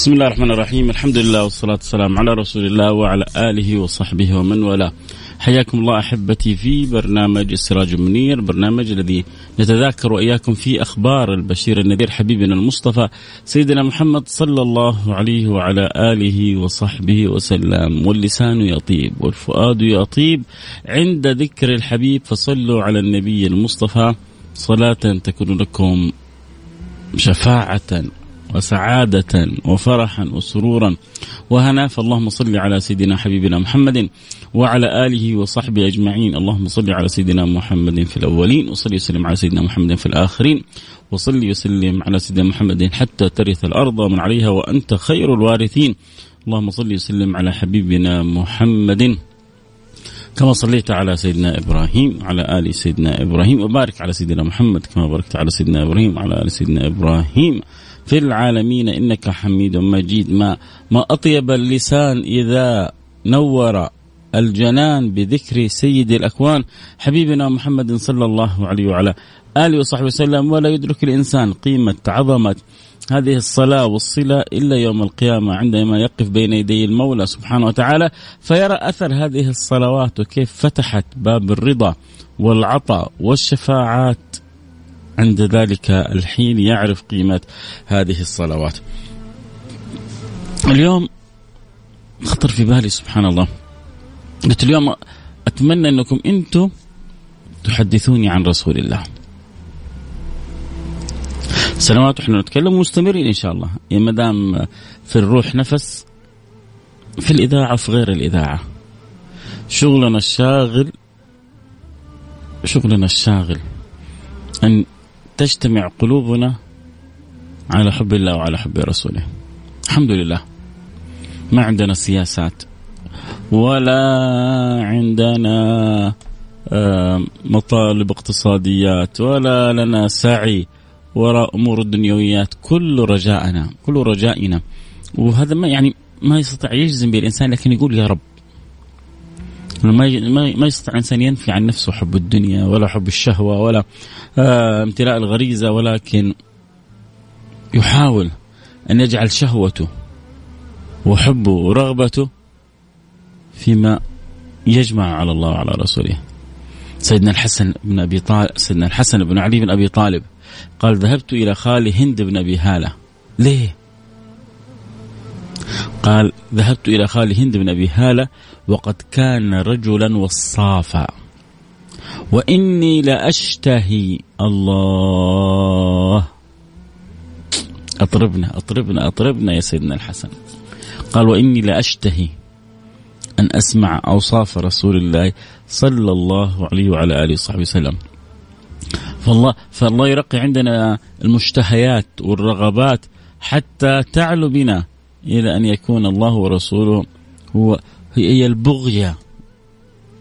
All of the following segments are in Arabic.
بسم الله الرحمن الرحيم. الحمد لله والصلاة والسلام على رسول الله وعلى آله وصحبه ومن والاه. حياكم الله أحبتي في برنامج السراج المنير برنامج الذي نتذاكر وإياكم في أخبار البشير النذير حبيبنا المصطفى سيدنا محمد صلى الله عليه وعلى آله وصحبه وسلم. واللسان يطيب والفؤاد يطيب. عند ذكر الحبيب فصلوا على النبي المصطفى. صلاة تكون لكم شفاعة. وسعادة وفرحا وسرورا. وهنا فاللهم صل على سيدنا حبيبنا محمد وعلى آله وصحبه أجمعين. اللهم صل على سيدنا محمد في الأولين وصل وسلم على سيدنا محمد في الآخرين وصل وسلم على سيدنا محمد حتى ترث الأرض ومن عليها وأنت خير الوارثين. اللهم صل وسلم على حبيبنا محمد كما صليت على سيدنا إبراهيم وعلى آل سيدنا إبراهيم. وبارك على سيدنا محمد كما باركت على سيدنا إبراهيم وعلى آل سيدنا إبراهيم. في العالمين إنك حميد مجيد. ما ما أطيب اللسان إذا نور الجنان بذكر سيد الأكوان حبيبنا محمد صلى الله عليه وعلى آله وصحبه وسلم. ولا يدرك الإنسان قيمة عظمة هذه الصلاة والصلة إلا يوم القيامة عندما يقف بين يدي المولى سبحانه وتعالى فيرى أثر هذه الصلوات وكيف فتحت باب الرضا والعطاء والشفاعات. عند ذلك الحين يعرف قيمة هذه الصلوات. اليوم خطر في بالي سبحان الله. قلت اليوم أتمنى أنكم أنتم تحدثوني عن رسول الله. سنوات وإحنا نتكلم ومستمرين إن شاء الله. يا ما دام في الروح نفس في الإذاعة وفي غير الإذاعة. شغلنا الشاغل شغلنا الشاغل. أن تجتمع قلوبنا على حب الله وعلى حب رسوله. الحمد لله. ما عندنا سياسات ولا عندنا مطالب اقتصاديات ولا لنا سعي وراء أمور الدنيويات كل رجاءنا كل رجائنا. وهذا ما يعني ما يستطيع يجزم به الإنسان لكن يقول يا رب ما ما يستطيع الإنسان ينفي عن نفسه حب الدنيا ولا حب الشهوة ولا آه امتلاء الغريزة ولكن يحاول أن يجعل شهوته وحبه ورغبته فيما يجمع على الله وعلى رسوله. سيدنا الحسن بن أبي طالب سيدنا الحسن بن علي بن أبي طالب قال ذهبت إلى خالي هند بن أبي هالة ليه قال ذهبت إلى خالي هند بن أبي هالة وقد كان رجلا وصافا. وإني لأشتهي الله. أطربنا أطربنا أطربنا يا سيدنا الحسن. قال وإني لأشتهي أن أسمع أوصاف رسول الله صلى الله عليه وعلى آله وصحبه وسلم. فالله فالله يرقي عندنا المشتهيات والرغبات حتى تعلو بنا إلى أن يكون الله ورسوله هو هي البغية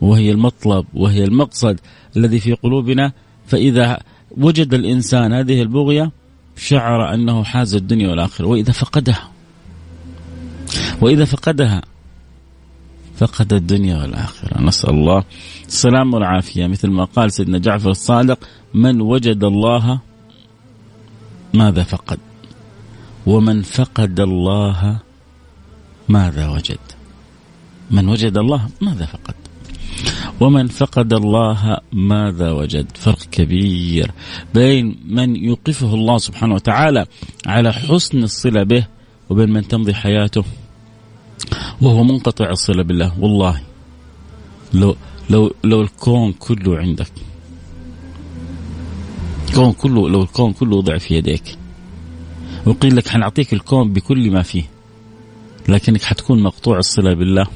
وهي المطلب وهي المقصد الذي في قلوبنا. فإذا وجد الإنسان هذه البغية شعر أنه حاز الدنيا والآخرة. وإذا فقدها وإذا فقدها فقد الدنيا والآخرة. نسأل الله السلام والعافية. مثل ما قال سيدنا جعفر الصادق من وجد الله ماذا فقد؟ ومن فقد الله ماذا وجد؟ من وجد الله ماذا فقد؟ ومن فقد الله ماذا وجد؟ فرق كبير بين من يوقفه الله سبحانه وتعالى على حسن الصلة به وبين من تمضي حياته وهو منقطع الصلة بالله. والله لو لو لو الكون كله عندك الكون كله لو الكون كله وضع في يديك وقيل لك حنعطيك الكون بكل ما فيه لكنك حتكون مقطوع الصلة بالله.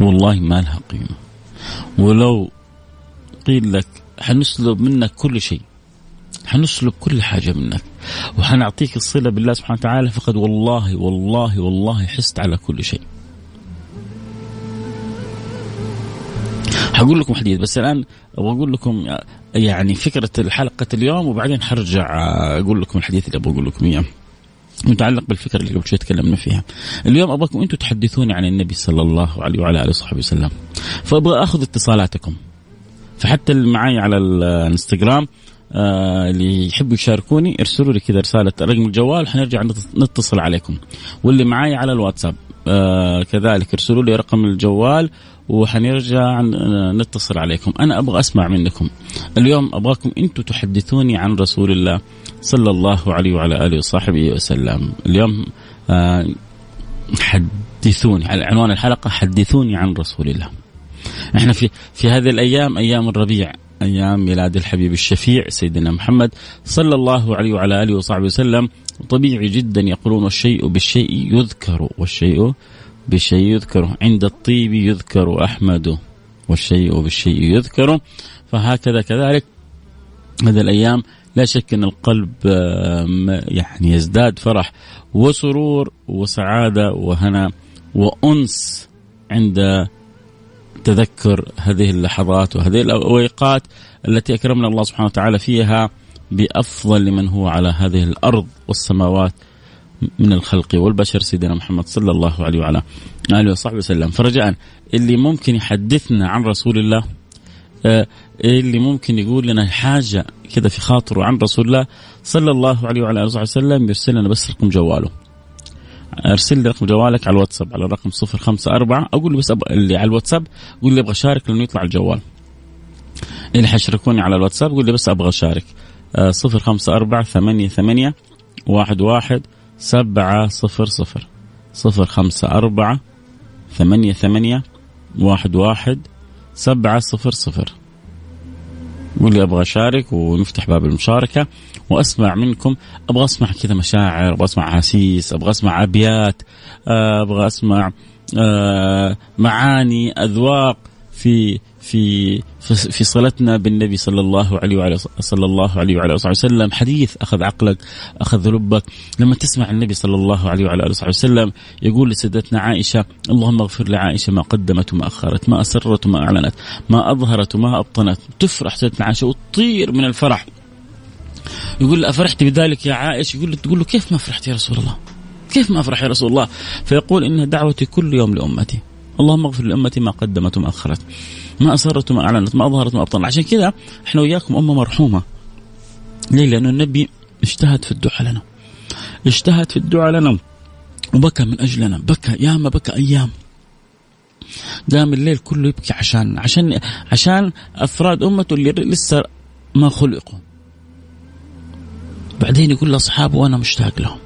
والله ما لها قيمة. ولو قيل لك حنسلب منك كل شيء. حنسلب كل حاجة منك. وحنعطيك الصلة بالله سبحانه وتعالى فقد والله والله والله حست على كل شيء. حقول لكم حديث بس الآن أبغى أقول لكم يعني فكرة الحلقة اليوم وبعدين حرجع أقول لكم الحديث اللي أبغى أقول لكم إياه. متعلق بالفكرة اللي قبل شوي تكلمنا فيها. اليوم أبغاكم أنتم تحدثوني عن النبي صلى الله عليه وعلى آله وصحبه وسلم. فأبغى أخذ اتصالاتكم. فحتى اللي معي على الانستغرام آه اللي يحبوا يشاركوني ارسلوا لي كذا رسالة رقم الجوال حنرجع نتصل عليكم واللي معي على الواتساب آه كذلك ارسلوا لي رقم الجوال وحنرجع نتصل عليكم أنا أبغى أسمع منكم اليوم أبغاكم أنتم تحدثوني عن رسول الله صلى الله عليه وعلى آله وصحبه وسلم. اليوم آه حدثوني على عنوان الحلقة حدثوني عن رسول الله. إحنا في في هذه الأيام أيام الربيع أيام ميلاد الحبيب الشفيع سيدنا محمد صلى الله عليه وعلى آله وصحبه وسلم. طبيعي جدا يقولون والشيء بالشيء يذكر والشيء بالشيء يذكر. عند الطيب يذكر أحمد والشيء بالشيء يذكر. فهكذا كذلك. هذه الأيام لا شك أن القلب يعني يزداد فرح وسرور وسعادة وهنا وأنس عند تذكر هذه اللحظات وهذه الاوقات التي أكرمنا الله سبحانه وتعالى فيها بأفضل لمن هو على هذه الأرض والسماوات من الخلق والبشر سيدنا محمد صلى الله عليه وعلى آله وصحبه وسلم. فرجاء اللي ممكن يحدثنا عن رسول الله آه، آه، اللي ممكن يقول لنا حاجة كذا في خاطره عن رسول الله صلى الله عليه وعلى آله وسلم يرسل لنا بس رقم جواله. أرسل لي رقم جوالك على الواتساب على الرقم 054 أقول له بس اللي على الواتساب قول لي أبغى أشارك لأنه يطلع الجوال. اللي حيشاركوني على الواتساب قول لي بس أبغى أشارك. آه 054 88 11 700 054 88 11 سبعة صفر صفر. قول لي أبغى أشارك ونفتح باب المشاركة وأسمع منكم. أبغى أسمع كذا مشاعر أبغى أسمع أحاسيس أبغى أسمع ابيات أبغى أسمع آه، معاني أذواق في في في صلتنا بالنبي صلى الله عليه وعلى صلى الله عليه وعلى اله وسلم. حديث أخذ عقلك أخذ لبك لما تسمع النبي صلى الله عليه وعلى آله وسلم يقول لسيدتنا عائشة اللهم اغفر لعائشة ما قدمت وما أخرت ما أسرت وما أعلنت ما أظهرت وما أبطنت. تفرح سيدتنا عائشة وتطير من الفرح. يقول أفرحت بذلك يا عائشة؟ يقول تقول له كيف ما فرحت يا رسول الله؟ كيف ما افرح يا رسول الله؟ فيقول إن دعوتي كل يوم لأمتي. اللهم اغفر لأمتي ما قدمت وما أخرت ما أسرت وما أعلنت ما أظهرت وما أبطنت عشان كذا إحنا وياكم أمة مرحومة. ليه؟ لأنه النبي اجتهد في الدعاء لنا. اجتهد في الدعاء لنا وبكى من أجلنا. بكى ياما بكى أيام. قام الليل كله يبكي عشان عشان عشان أفراد أمته اللي لسه ما خلقوا. بعدين يقول لأصحابه وأنا مشتاق لهم.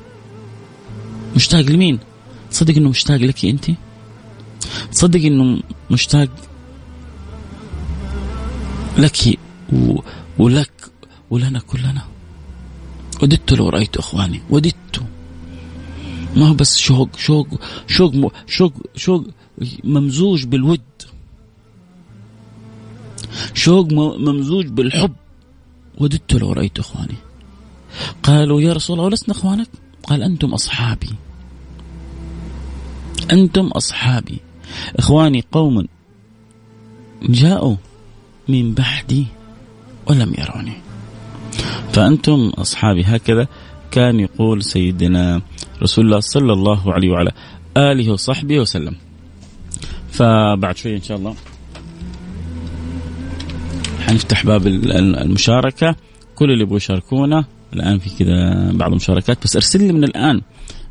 مشتاق لمين؟ تصدق إنه مشتاق لك أنت؟ تصدق إنه مشتاق لك ولك ولنا كلنا. وددت لو رأيت إخواني وددت ما هو بس شوق شوق شوق شوق شوق ممزوج بالود. شوق ممزوج بالحب. وددت لو رأيت إخواني. قالوا يا رسول الله ولسنا إخوانك؟ قال أنتم أصحابي. أنتم أصحابي. إخواني قوم جاءوا من بعدي ولم يروني فأنتم أصحابي هكذا كان يقول سيدنا رسول الله صلى الله عليه وعلى آله وصحبه وسلم. فبعد شوية إن شاء الله حنفتح باب المشاركة كل اللي يبغوا يشاركونا الآن في كذا بعض المشاركات بس أرسل لي من الآن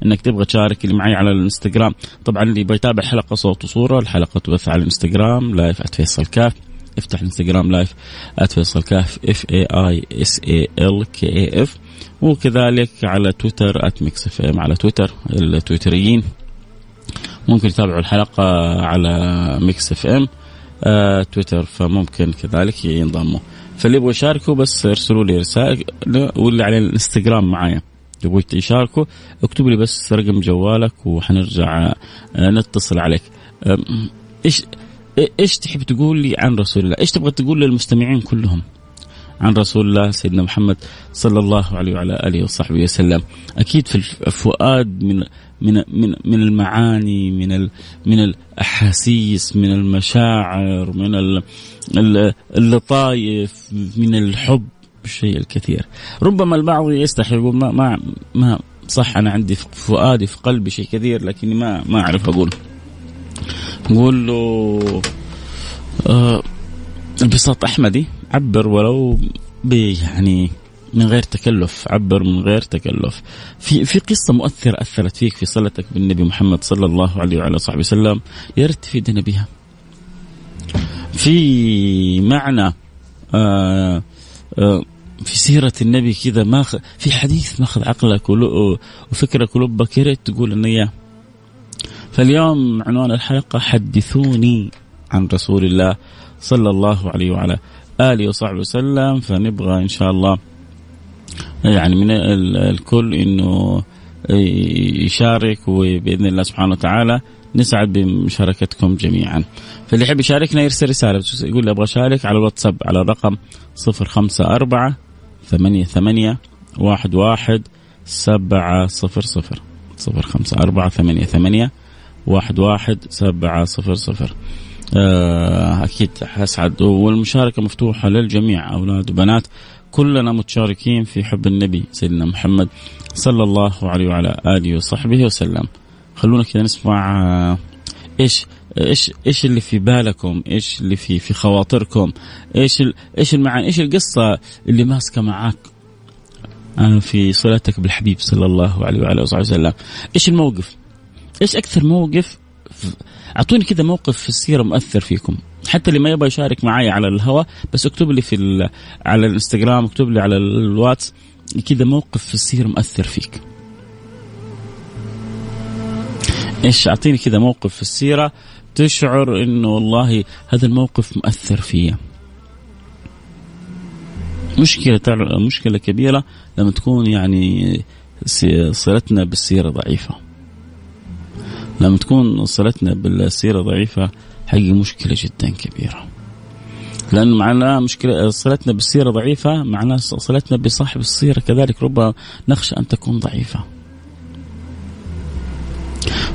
إنك تبغى تشارك اللي معي على الإنستغرام. طبعا اللي بيتابع حلقة صوت وصورة الحلقة تبث على الإنستغرام live @فيصل كاف. افتح الإنستغرام live @فيصل كاف F A I S A L K F وكذلك على تويتر @ميكس اف ام على تويتر التويتريين. ممكن يتابعوا الحلقة على ميكس اف ام آه تويتر فممكن كذلك ينضموا. فاللي يبغوا يشاركوا بس ارسلوا لي رسائل واللي على الإنستغرام معايا. تبغوا تشاركوا اكتب لي بس رقم جوالك وحنرجع آه، نتصل عليك إيش إيش تحب تقول لي عن رسول الله؟ إيش تبغى تقول للمستمعين كلهم؟ عن رسول الله سيدنا محمد صلى الله عليه وعلى آله وصحبه وسلم أكيد في الفؤاد من من من من المعاني من من الأحاسيس من المشاعر من اللطايف من الحب الشيء الكثير. ربما البعض يستحي يقول ما ما ما صح أنا عندي في فؤادي في قلبي شيء كثير لكني ما ما أعرف أقول. نقول له آه البساط أحمدي عبر ولو يعني من غير تكلف عبر من غير تكلف. في في قصة مؤثرة أثرت فيك في صلتك بالنبي محمد صلى الله عليه وعلى صحبه وسلم يا ريت تفيدنا بها. في معنى آه في سيرة النبي كذا ما في حديث ماخذ عقلك وفكرك ولبك يا ريت تقول لنا إياه فاليوم عنوان الحلقة حدثوني عن رسول الله صلى الله عليه وعلى آله وصحبه وسلم فنبغى إن شاء الله يعني من الكل إنه يشارك وبإذن الله سبحانه وتعالى نسعد بمشاركتكم جميعا. فاللي يحب يشاركنا يرسل رسالة يقول لي أبغى أشارك على الواتساب على الرقم صفر خمسة أربعة ثمانية ثمانية واحد واحد سبعة صفر صفر صفر خمسة أربعة ثمانية ثمانية واحد واحد سبعة صفر صفر آه، أكيد حسعد والمشاركة مفتوحة للجميع أولاد وبنات كلنا متشاركين في حب النبي سيدنا محمد صلى الله عليه وعلى آله وصحبه وسلم. خلونا كذا نسمع آه، إيش إيش إيش اللي في بالكم؟ إيش اللي في في خواطركم؟ إيش إيش المعاني؟ إيش القصة اللي ماسكة معاك آه، في صلتك بالحبيب صلى الله عليه وعلى اله وسلم؟ إيش الموقف؟ إيش أكثر موقف أعطوني كذا موقف في السيرة مؤثر فيكم حتى اللي ما يبغى يشارك معي على الهواء بس اكتب لي في على الإنستغرام اكتب لي على الواتس كذا موقف في السيرة مؤثر فيك إيش أعطيني كذا موقف في السيرة تشعر إنه والله هذا الموقف مؤثر فيا. مشكلة مشكلة كبيرة لما تكون يعني صلتنا بالسيرة ضعيفة. لما تكون صلتنا بالسيرة ضعيفة حقيقة مشكلة جدا كبيرة. لأن معناها مشكلة صلتنا بالسيرة ضعيفة معناها صلتنا بصاحب السيرة كذلك ربما نخشى أن تكون ضعيفة.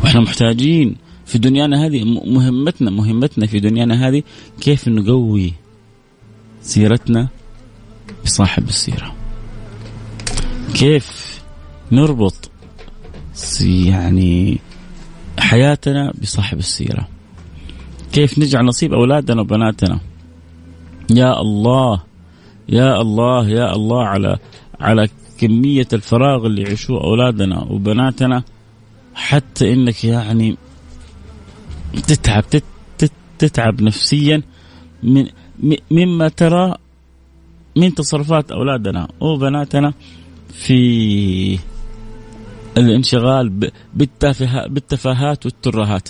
وإحنا محتاجين في دنيانا هذه مهمتنا مهمتنا في دنيانا هذه كيف نقوي سيرتنا بصاحب السيرة. كيف نربط يعني حياتنا بصاحب السيرة. كيف نجعل نصيب أولادنا وبناتنا. يا الله يا الله يا الله على على كمية الفراغ اللي يعيشوه أولادنا وبناتنا. حتى إنك يعني تتعب تتعب نفسيا من مما ترى من تصرفات أولادنا وبناتنا في الانشغال بالتفاهات والترهات.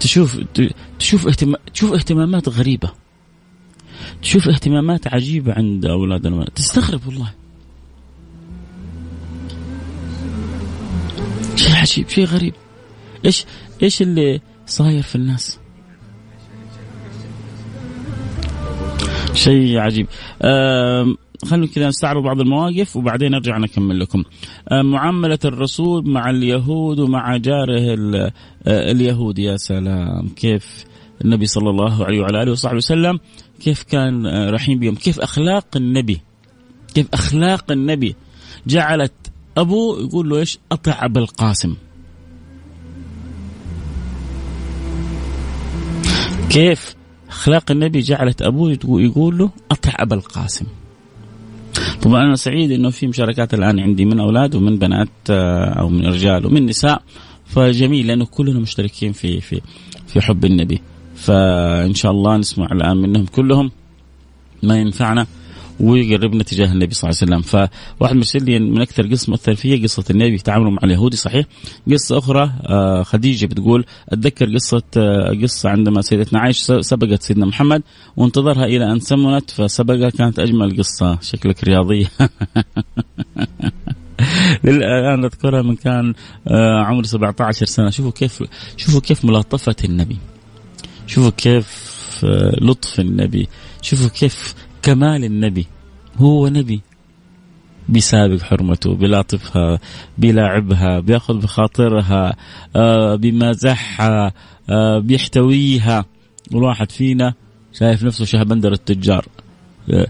تشوف تشوف اهتمام تشوف اهتمامات غريبة. تشوف اهتمامات عجيبة عند أولادنا. تستغرب والله. شيء عجيب شيء غريب. إيش إيش اللي صاير في الناس؟ شيء عجيب. خلونا كذا نستعرض بعض المواقف وبعدين نرجع نكمل لكم. معاملة الرسول مع اليهود ومع جاره اليهود. يا سلام. كيف النبي صلى الله عليه وعلى آله وصحبه وسلم كيف كان رحيم بهم كيف أخلاق النبي؟ كيف أخلاق النبي؟ جعلت أبوه يقول له إيش؟ أطع أبا القاسم. كيف أخلاق النبي جعلت أبوه يقول له أطع أبا القاسم. طبعا أنا سعيد إنه في مشاركات الآن عندي من أولاد ومن بنات آه، أو من رجال ومن نساء. فجميل لأنه كلنا مشتركين في في في حب النبي. فإن شاء الله نسمع الآن منهم كلهم. ما ينفعنا ويقربنا تجاه النبي صلى الله عليه وسلم. فواحد مرسل لي من أكثر قصه مؤثر فيها قصة النبي تعامله مع اليهودي صحيح؟ قصة أخرى آه، خديجة بتقول أتذكر قصة آه، قصة عندما سيدتنا عائشة سبقت سيدنا محمد وانتظرها إلى أن سمنت فسبقها كانت أجمل قصة. شكلك رياضيه الآن أذكرها من كان آه، عمري 17 سنة. شوفوا كيف شوفوا كيف ملاطفة النبي. شوفوا كيف لطف النبي. شوفوا كيف كمال النبي. هو نبي. بيسابق حرمته بيلاطفها بيلاعبها بيأخذ بخاطرها آه بيمازحها آه بيحتويها. والواحد فينا شايف نفسه شهبندر التجار. آه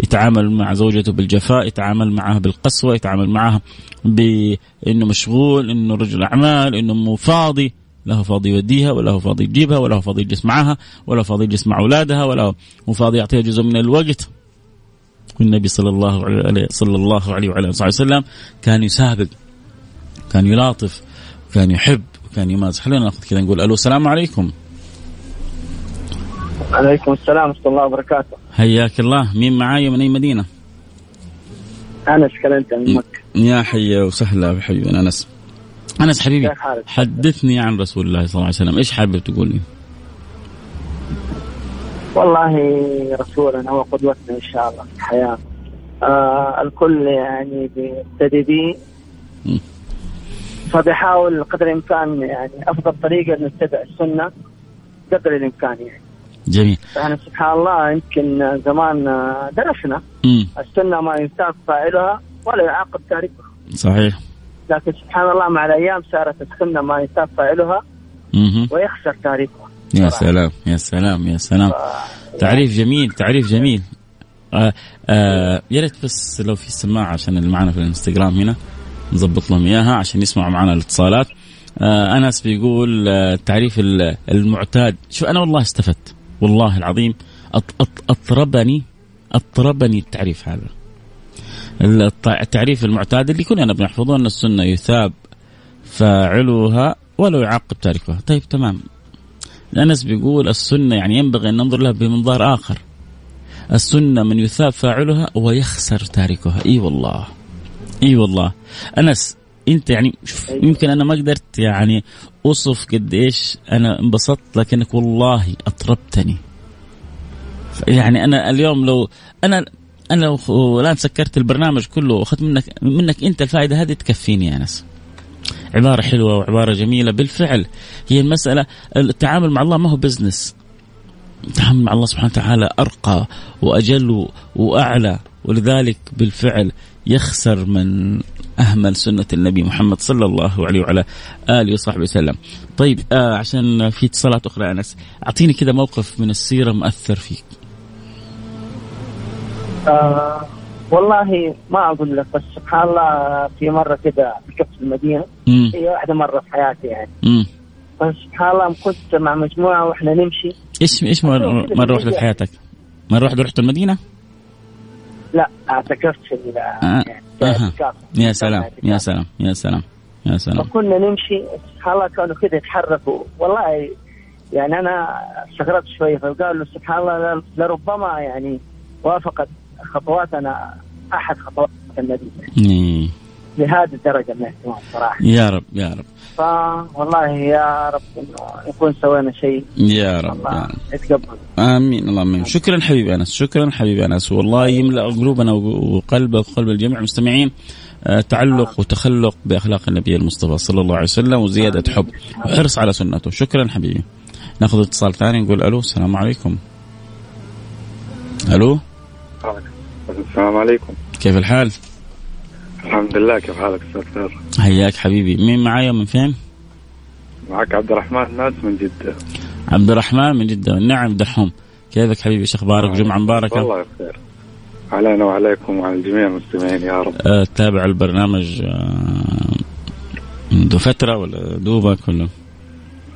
يتعامل مع زوجته بالجفاء يتعامل معها بالقسوة يتعامل معها بأنه مشغول أنه رجل أعمال أنه مو فاضي. لا هو فاضي يوديها ولا هو فاضي يجيبها ولا هو فاضي يجلس معها ولا هو فاضي يجلس مع أولادها ولا هو فاضي يعطيها جزء من الوقت. والنبي صلى الله عليه صلى الله عليه وعلى اله وسلم كان يسابق كان يلاطف كان يحب كان يمازح خلينا نأخذ كذا نقول ألو السلام عليكم. عليكم السلام ورحمة الله وبركاته. حياك الله. مين معاي من أي مدينة؟ أنس كلمت من مكة. يا حيا وسهلا حبيبي أنس. أنس حبيبي حدثني عن رسول الله صلى الله عليه وسلم. إيش حابب تقول لي؟ والله رسولنا هو قدوتنا إن شاء الله في الحياة. آه الكل يعني بيبتدي به فبيحاول قدر الإمكان يعني أفضل طريقة نتبع السنة قدر الإمكان يعني. جميل. يعني سبحان الله يمكن زمان درسنا. السنة ما ينساق فاعلها ولا يعاقب تاركها صحيح. لكن سبحان الله مع الأيام صارت السنة ما ينساب فاعلها ويخسر تاريخها يا سلام يا سلام يا سلام. تعريف جميل تعريف جميل. آه آه يا ريت بس لو في سماعه عشان اللي معنا في الانستغرام هنا نظبط لهم إياها عشان يسمعوا معنا الاتصالات. آه أنس بيقول آه التعريف المعتاد. شوف أنا والله استفدت والله العظيم اطربني أطربني التعريف هذا. التعريف المعتاد اللي كلنا بنحفظه أن السنة يثاب فاعلها ولو يعاقب تاركها طيب تمام. انس بيقول السنة يعني ينبغي أن ننظر لها بمنظار آخر. السنة من يثاب فاعلها ويخسر تاركها إي والله. إي والله. أنس أنت يعني شوف يمكن أنا ما قدرت يعني أوصف قد إيش أنا انبسطت لكنك والله أطربتني. يعني أنا اليوم لو أنا أنا لو الان سكرت البرنامج كله واخذت منك منك أنت الفائدة هذه تكفيني يا أنس عبارة حلوة وعبارة جميلة بالفعل هي المسألة التعامل مع الله ما هو بزنس التعامل مع الله سبحانه وتعالى أرقى وأجل وأعلى ولذلك بالفعل يخسر من أهمل سنة النبي محمد صلى الله عليه وعلى آله وصحبه وسلم. طيب آه عشان في اتصالات أخرى أنس أعطيني كذا موقف من السيرة مؤثر فيك. آه والله ما أقول لك بس سبحان الله في مرة كده ركبت في المدينة. هي واحدة مرة في حياتي يعني مم. بس سبحان الله كنت مع مجموعة وإحنا نمشي إيش إيش مره واحدة في حياتك؟ مرة واحدة رحت المدينة؟ لا اعتكفت في آه. يعني يا سلام يا سلام يا سلام يا سلام فكنا نمشي سبحان الله كانوا كده يتحركوا والله يعني أنا استغربت شوية فقالوا سبحان الله لربما يعني وافقت خطواتنا أحد خطوات النبي. لهذه الدرجه من الاهتمام صراحة. يا رب يا رب. فوالله يا رب إنه نكون سوينا شيء. يا رب الله يتقبل. آمين اللهم آمين. شكرا حبيبي أنس شكرا حبيبي أنس. والله يملأ قلوبنا وقلب وقلب الجميع المستمعين آه، تعلق وتخلق بأخلاق النبي المصطفى صلى الله عليه وسلم وزيادة حب. وحرص على سنته. شكرا حبيبي. ناخذ اتصال ثاني نقول ألو السلام عليكم. ألو؟ السلام عليكم. كيف الحال؟ الحمد لله كيف حالك أستاذ خير؟ حياك حبيبي. مين معايا من فين؟ معك عبد الرحمن ناس من جدة. عبد الرحمن من جدة. نعم دحوم. كيفك حبيبي؟ إيش أخبارك؟ جمعة مباركة. والله بخير. علينا وعليكم وعلى جميع المستمعين يا رب. أه تتابع البرنامج أه منذ فترة ولا دوبك ولا؟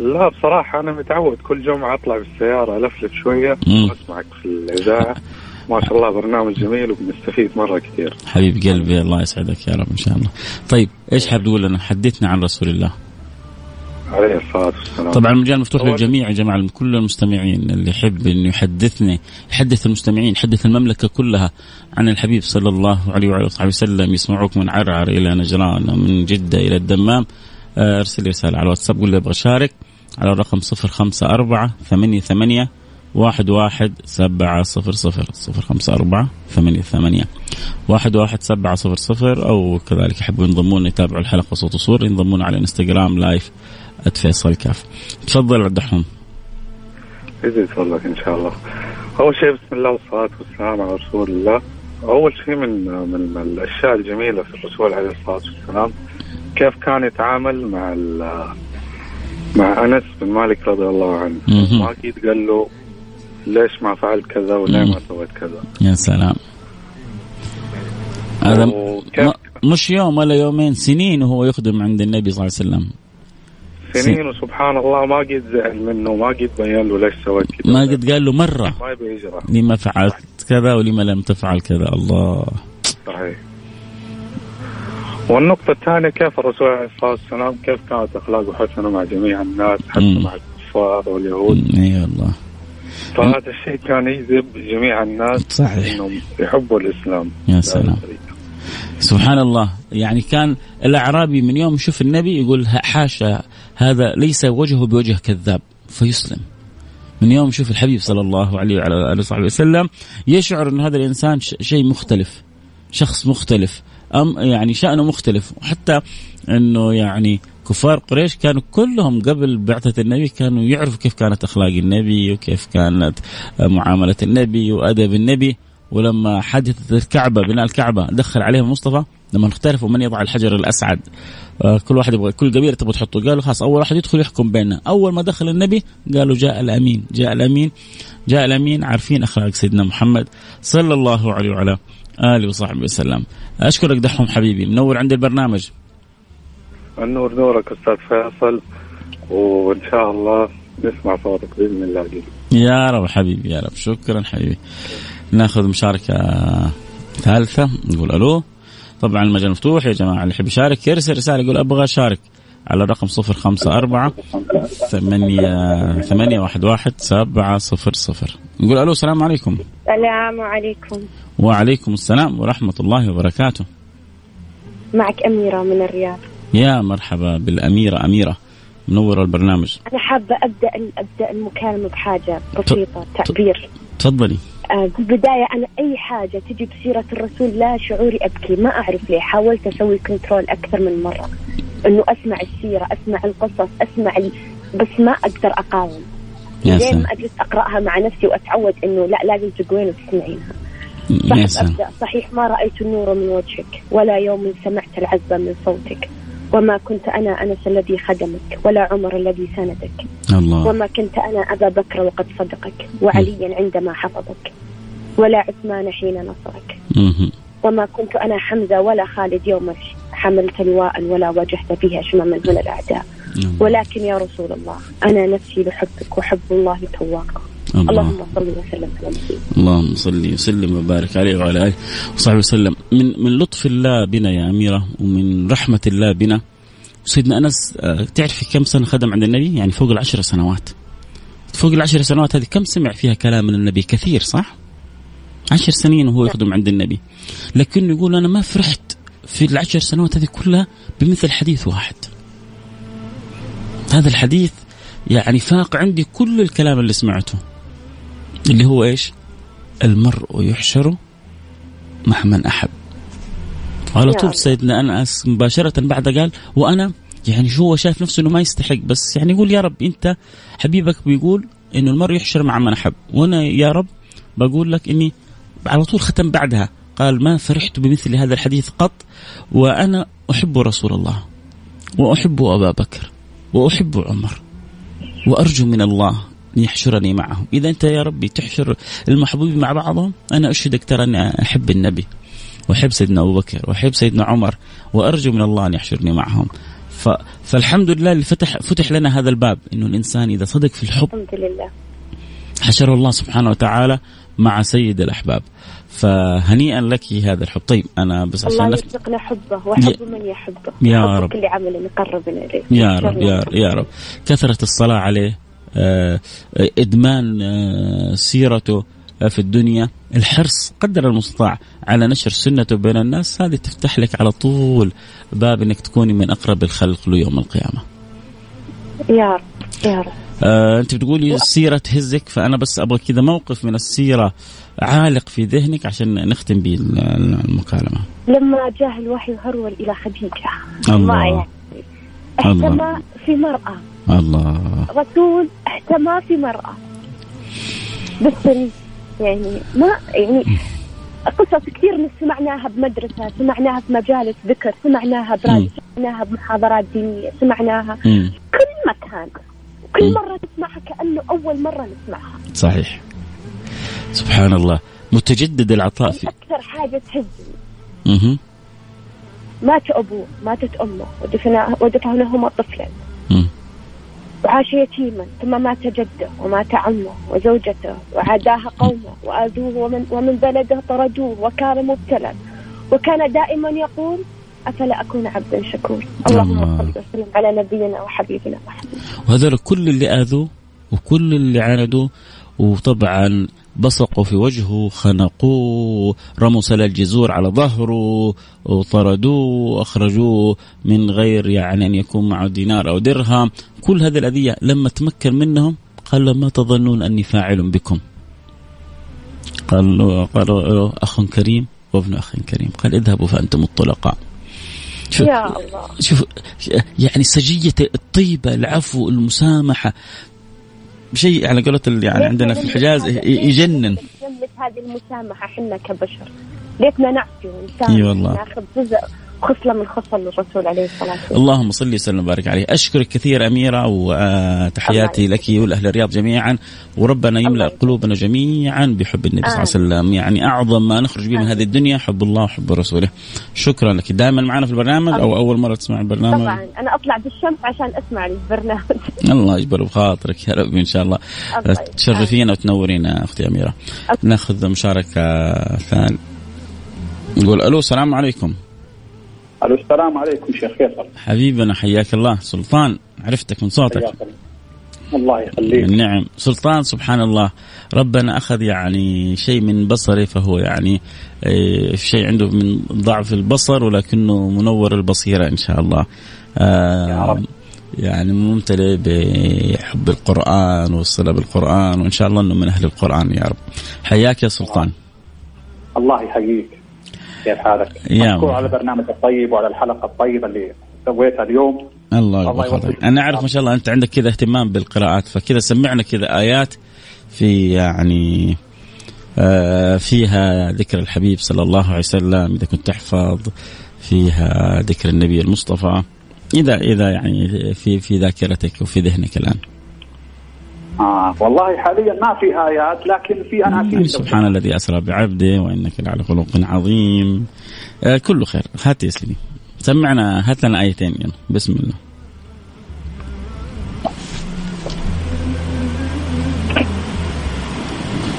لا بصراحة أنا متعود. كل جمعة أطلع بالسيارة ألفلف شوية. وأسمعك في الإذاعة. ما شاء الله برنامج جميل وبنستفيد مرة كثير حبيب قلبي الله يسعدك يا رب إن شاء الله. طيب إيش حاب تقول لنا؟ حدثنا عن رسول الله. عليه الصلاة والسلام طبعا المجال مفتوح للجميع يا جماعة كل المستمعين اللي يحب انه يحدثني يحدث المستمعين يحدث المملكة كلها عن الحبيب صلى الله عليه وعلى وصحبه وسلم يسمعوك من عرعر إلى نجران ومن جدة إلى الدمام آه، أرسل رسالة على الواتساب قول لي أبغى أشارك على الرقم 054 88 واحد واحد سبعة صفر صفر صفر خمسة أربعة ثمانية ثمانية. واحد واحد سبعة صفر صفر أو كذلك يحبوا ينضمون يتابعوا الحلقة صوت وصور ينضمون على إنستغرام لايف @فيصل كاف. تفضل عبد الرحمن. يزيد فضلك إن شاء الله. أول شيء بسم الله والصلاة والسلام على رسول الله. أول شيء من من الأشياء الجميلة في الرسول عليه الصلاة والسلام كيف كان يتعامل مع مع أنس بن مالك رضي الله عنه؟ مهم. ما أكيد قال له ليش ما فعلت كذا وليه ما سويت كذا؟ يا سلام. هذا مش يوم ولا يومين سنين وهو يخدم عند النبي صلى الله عليه وسلم. سنين وسبحان الله ما قد زعل منه ما قد بين له ليش سويت كذا. ما قد قال له مرة ما يبي يجرى لما فعلت كذا ولما لم تفعل كذا. الله. صحيح. والنقطة الثانية كيف الرسول عليه الصلاة والسلام كيف كانت أخلاقه حسنة مع جميع الناس حتى. مع الكفار واليهود؟ إي الله فهذا الشيء كان يجذب جميع الناس صحيح. إنهم يحبوا الإسلام. يا سلام. سبحان الله يعني كان الأعرابي من يوم يشوف النبي يقول حاشا هذا ليس وجهه بوجه كذاب فيسلم. من يوم يشوف الحبيب صلى الله عليه وعلى آله وصحبه وسلم يشعر أن هذا الإنسان ش- شيء مختلف شخص مختلف أم يعني شأنه مختلف وحتى أنه يعني كفار قريش كانوا كلهم قبل بعثة النبي كانوا يعرفوا كيف كانت أخلاق النبي وكيف كانت معاملة النبي وأدب النبي. ولما حدثت الكعبة بناء الكعبة دخل عليهم مصطفى لما اختلفوا من يضع الحجر الأسعد. آه، كل واحد يبغى كل قبيلة تبغى تحطه. قالوا خلاص أول واحد يدخل يحكم بيننا. أول ما دخل النبي قالوا جاء الأمين جاء الأمين جاء الأمين عارفين أخلاق سيدنا محمد صلى الله عليه وعلى آله وصحبه وسلم. أشكرك دحوم حبيبي. منور عندي البرنامج. النور نورك أستاذ فيصل وإن شاء الله نسمع صوتك بإذن الله. قريب يا رب حبيبي يا رب. شكرا حبيبي. نأخذ مشاركة ثالثة نقول ألو. طبعا المجال مفتوح يا جماعة اللي يحب يشارك يرسل رسالة يقول أبغى أشارك على الرقم صفر خمسة أربعة ثمانية ثمانية واحد واحد سبعة صفر صفر. نقول ألو السلام عليكم. السلام عليكم. وعليكم السلام ورحمة الله وبركاته. معك أميرة من الرياض. يا مرحبا بالأميرة أميرة منور البرنامج. أنا حابة أبدأ أبدأ المكالمة بحاجة بسيطة تعبير. تفضلي. آه، في البداية أنا أي حاجة تجي بسيرة الرسول لا شعوري أبكي ما أعرف ليه حاولت أسوي كنترول أكثر من مرة. إنه أسمع السيرة أسمع القصص أسمع ال... بس ما أقدر أقاوم. يا لين أجلس أقرأها مع نفسي وأتعود إنه لا لازم تقوين وتسمعينها. صح أبدأ. صحيح ما رأيت النور من وجهك ولا يوم سمعت العذبة من صوتك. وما كنت أنا أنس الذي خدمك ولا عمر الذي سندك الله. وما كنت أنا أبا بكر وقد صدقك وعليا عندما حفظك ولا عثمان حين نصرك. مهم. وما كنت أنا حمزة ولا خالد يوم حملت لواء ولا واجهت فيه أشماما من الأعداء. ولكن يا رسول الله أنا نفسي بحبك وحب الله تواق الله اللهم صل وسلم على اللهم صل وسلم وبارك عليه وعلى آله وصحبه وسلم من من لطف الله بنا يا أميرة ومن رحمة الله بنا سيدنا أنس آه، تعرفي كم سنة خدم عند النبي؟ يعني فوق العشر سنوات. فوق العشر سنوات هذه كم سمع فيها كلام من النبي؟ كثير صح؟ عشر سنين وهو يخدم عند النبي. لكنه يقول أنا ما فرحت في العشر سنوات هذه كلها بمثل حديث واحد. هذا الحديث يعني فاق عندي كل الكلام اللي سمعته. اللي هو إيش؟ المرء يحشر مع من أحب. على. طول سيدنا انس مباشرة بعد قال وأنا يعني شو هو شايف نفسه إنه ما يستحق بس يعني يقول يا رب أنت حبيبك بيقول إنه المرء يحشر مع من أحب وأنا يا رب بقول لك إني على طول ختم بعدها قال ما فرحت بمثل هذا الحديث قط وأنا أحب رسول الله وأحب أبا بكر وأحب عمر وأرجو من الله يحشرني معهم. إذا أنت يا ربي تحشر المحبوبين مع بعضهم أنا أشهدك ترى أني أحب النبي وأحب سيدنا أبو بكر وأحب سيدنا عمر وأرجو من الله أن يحشرني معهم. ف... فالحمد لله اللي فتح فتح لنا هذا الباب إنه الإنسان إذا صدق في الحب الحمد لله. حشره الله سبحانه وتعالى مع سيد الأحباب. فهنيئا لك هذا الحب. طيب أنا بس الله عشان نفت... يرزقنا حبه وحب من يحبه. يا رب. كل عمل يقربنا إليه. يا رب يا رب, يا رب. كثرة الصلاة عليه. آه، إدمان آه، سيرته آه، في الدنيا الحرص قدر المستطاع على نشر سنته بين الناس هذه تفتح لك على طول باب إنك تكوني من أقرب الخلق له يوم القيامة. يا رب يا رب آه أنت بتقولي السيره تهزك فأنا بس أبغى كذا موقف من السيرة عالق في ذهنك عشان نختم به المكالمة. لما جاء الوحي هرول إلى خديجة الله. ما يعني احتمى في مرأة الله رسول احتمى في مرأة بس يعني ما يعني قصص كثير سمعناها بمدرسة سمعناها في مجالس ذكر سمعناها براديو سمعناها بمحاضرات دينية سمعناها مم. كل مكان مم. مرة نسمعها كأنه أول مرة نسمعها صحيح. سبحان الله متجدد العطاء في أكثر حاجة تهزني. مات أبوه ماتت أمه ودفنا ودفنهما طفلا. وعاش يتيما ثم مات جده ومات عمه وزوجته وعاداها قومه وآذوه ومن, ومن بلده طردوه وكان مبتلى. وكان دائما يقول أفلا أكون عبدا شكور اللهم الله. صل وسلم على نبينا وحبيبنا محمد. وهذول كل اللي آذوه وكل اللي عاندوه وطبعا بصقوا في وجهه خنقوه رموا سل الجزور على ظهره وطردوه واخرجوه من غير يعني أن يكون معه دينار أو درهم. كل هذه الأذية لما تمكن منهم قال ما تظنون أني فاعل بكم؟ قالوا قالوا له أخ كريم وابن أخ كريم. قال اذهبوا فأنتم الطلقاء. شوف يا الله. شوف يعني سجية الطيبة العفو المسامحة. شيء على قولة ال- يعني عندنا في الحجاز ي- يجنن. نملك هذه المسامحة حنا كبشر. ليتنا نعفو ونسامح. ناخذ جزء. خصلة من خصل الرسول عليه الصلاة والسلام. اللهم صل وسلم وبارك عليه. أشكرك كثير أميرة وتحياتي لك ولأهل الرياض جميعا. وربنا يملأ قلوبنا جميعا بحب النبي صلى الله عليه وسلم. يعني أعظم ما نخرج به من هذه الدنيا حب الله وحب رسوله. شكرا لك. دائما معنا في البرنامج أو أول مرة تسمع البرنامج؟ طبعا. أنا أطلع بالشمس عشان أسمع البرنامج. الله يجبر بخاطرك يا رب إن شاء الله. تشرفينا وتنورينا أختي أميرة. نأخذ مشاركة ثانية. نقول ألو السلام عليكم. ألو السلام عليكم شيخ فيصل. حبيبنا حياك الله. سلطان عرفتك من صوتك. الله. يخليك. النعم سلطان سبحان الله. ربنا أخذ يعني شيء من بصره فهو يعني آه، شيء عنده من ضعف البصر ولكنه منور البصيرة إن شاء الله. آه، يا رب. يعني ممتلئ بحب القرآن والصلة بالقرآن وإن شاء الله إنه من أهل القرآن يا رب. حياك يا سلطان. الله يحييك. كيف حالك؟ يا مشكور. على البرنامج الطيب وعلى الحلقة الطيبة اللي سويتها اليوم الله الله يبارك يوفقك. أنا أعرف ما شاء الله أنت عندك كذا اهتمام بالقراءات فكذا سمعنا كذا آيات في يعني آه، فيها ذكر الحبيب صلى الله عليه وسلم إذا كنت تحفظ فيها ذكر النبي المصطفى إذا إذا يعني في في ذاكرتك وفي ذهنك الآن آه والله حاليا ما في آيات لكن في يعني اناشيد سبحان الذي أسرى بعبده وإنك لعلى خلق عظيم. آه، كله خير. هات يا سيدي. سمعنا هات لنا آيتين يلا. بسم الله.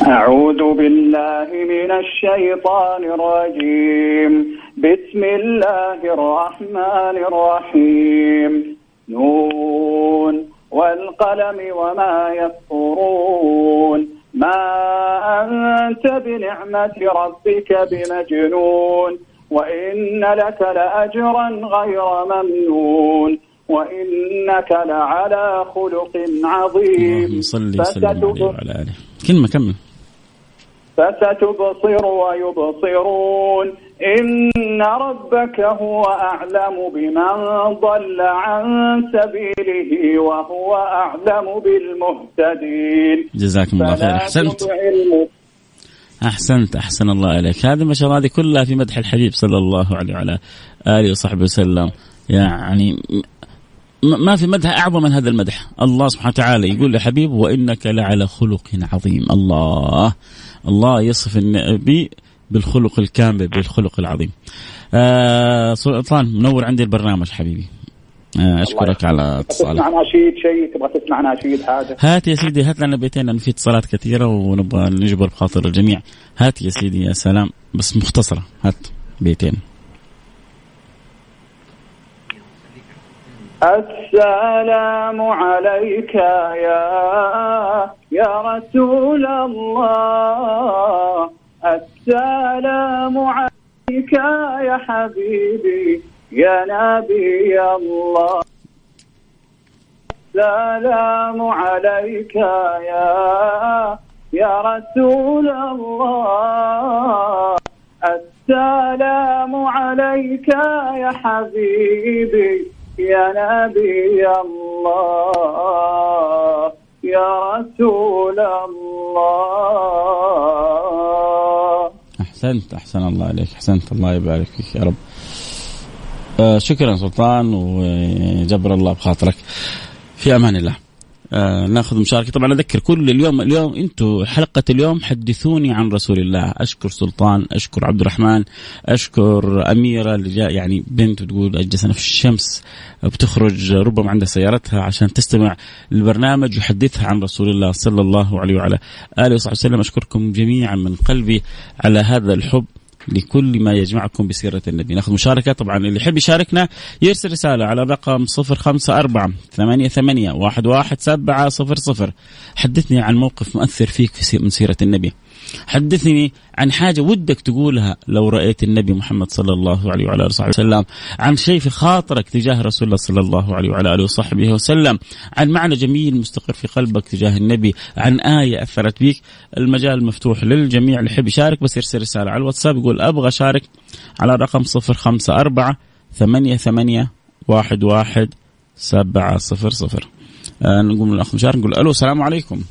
أعوذ بالله من الشيطان الرجيم. بسم الله الرحمن الرحيم. نون. والقلم وما يسطرون. ما أنت بنعمة ربك بمجنون. وإن لك لأجرا غير ممنون. وإنك لعلى خلق عظيم. اللهم صل وسلم عليه فستبصر وعلى آله. كلمة كمل فستبصر ويبصرون. إن ربك هو أعلم بمن ضل عن سبيله وهو أعلم بالمهتدين. جزاكم الله خير. الم- أحسنت. أحسن الله إليك. هذه ما شاء الله هذه كلها في مدح الحبيب صلى الله عليه وعلى آله وصحبه وسلم. يعني ما في مدح أعظم من هذا المدح. الله سبحانه وتعالى يقول لحبيب وإنك لعلى خلق عظيم. الله. الله يصف النبي بالخلق الكامل بالخلق العظيم. آه سلطان منور عندي البرنامج حبيبي. آه أشكرك على اتصالك. تسمع نشيد شيء؟ تبغى تسمع نشيد حاجة هات يا سيدي هات لنا بيتين لأن في اتصالات كثيرة ونبغى نجبر بخاطر الجميع. هات يا سيدي يا سلام. بس مختصرة هات بيتين. السلام عليك يا يا رسول الله. السلام عليك يا حبيبي يا نبي الله. السلام عليك يا يا رسول الله. السلام عليك يا حبيبي يا نبي الله. يا رسول الله. أحسنت أحسن الله عليك أحسنت الله يبارك فيك يا رب. آه شكرا سلطان وجبر الله بخاطرك. في أمان الله. آه ناخذ مشاركة. طبعا أذكر كل اليوم اليوم أنتم حلقة اليوم حدثوني عن رسول الله. أشكر سلطان أشكر عبد الرحمن أشكر أميرة اللي جاء يعني بنت تقول أجلس أنا في الشمس بتخرج ربما عندها سيارتها عشان تستمع للبرنامج يحدثها عن رسول الله صلى الله عليه وعلى آله وصحبه وسلم. أشكركم جميعا من قلبي على هذا الحب. لكل ما يجمعكم بسيرة النبي. ناخذ مشاركة. طبعا اللي يحب يشاركنا يرسل رسالة على الرقم صفر خمسة أربعة ثمانية ثمانية واحد واحد سبعة صفر صفر. حدثني عن موقف مؤثر فيك في من سيرة النبي. حدثني عن حاجة ودك تقولها لو رأيت النبي محمد صلى الله عليه وعلى آله وصحبه وسلم عن شيء في خاطرك تجاه رسول الله صلى الله عليه وعلى آله وصحبه وسلم عن معنى جميل مستقر في قلبك تجاه النبي عن آية أثرت بك المجال مفتوح للجميع اللي يحب يشارك بس يرسل رسالة على الواتساب يقول أبغى أشارك على خمسة أربعة ثمانية ثمانية واحد واحد سبعة صفر صفر. آه نقول من الأخ مشارك نقول ألو السلام عليكم.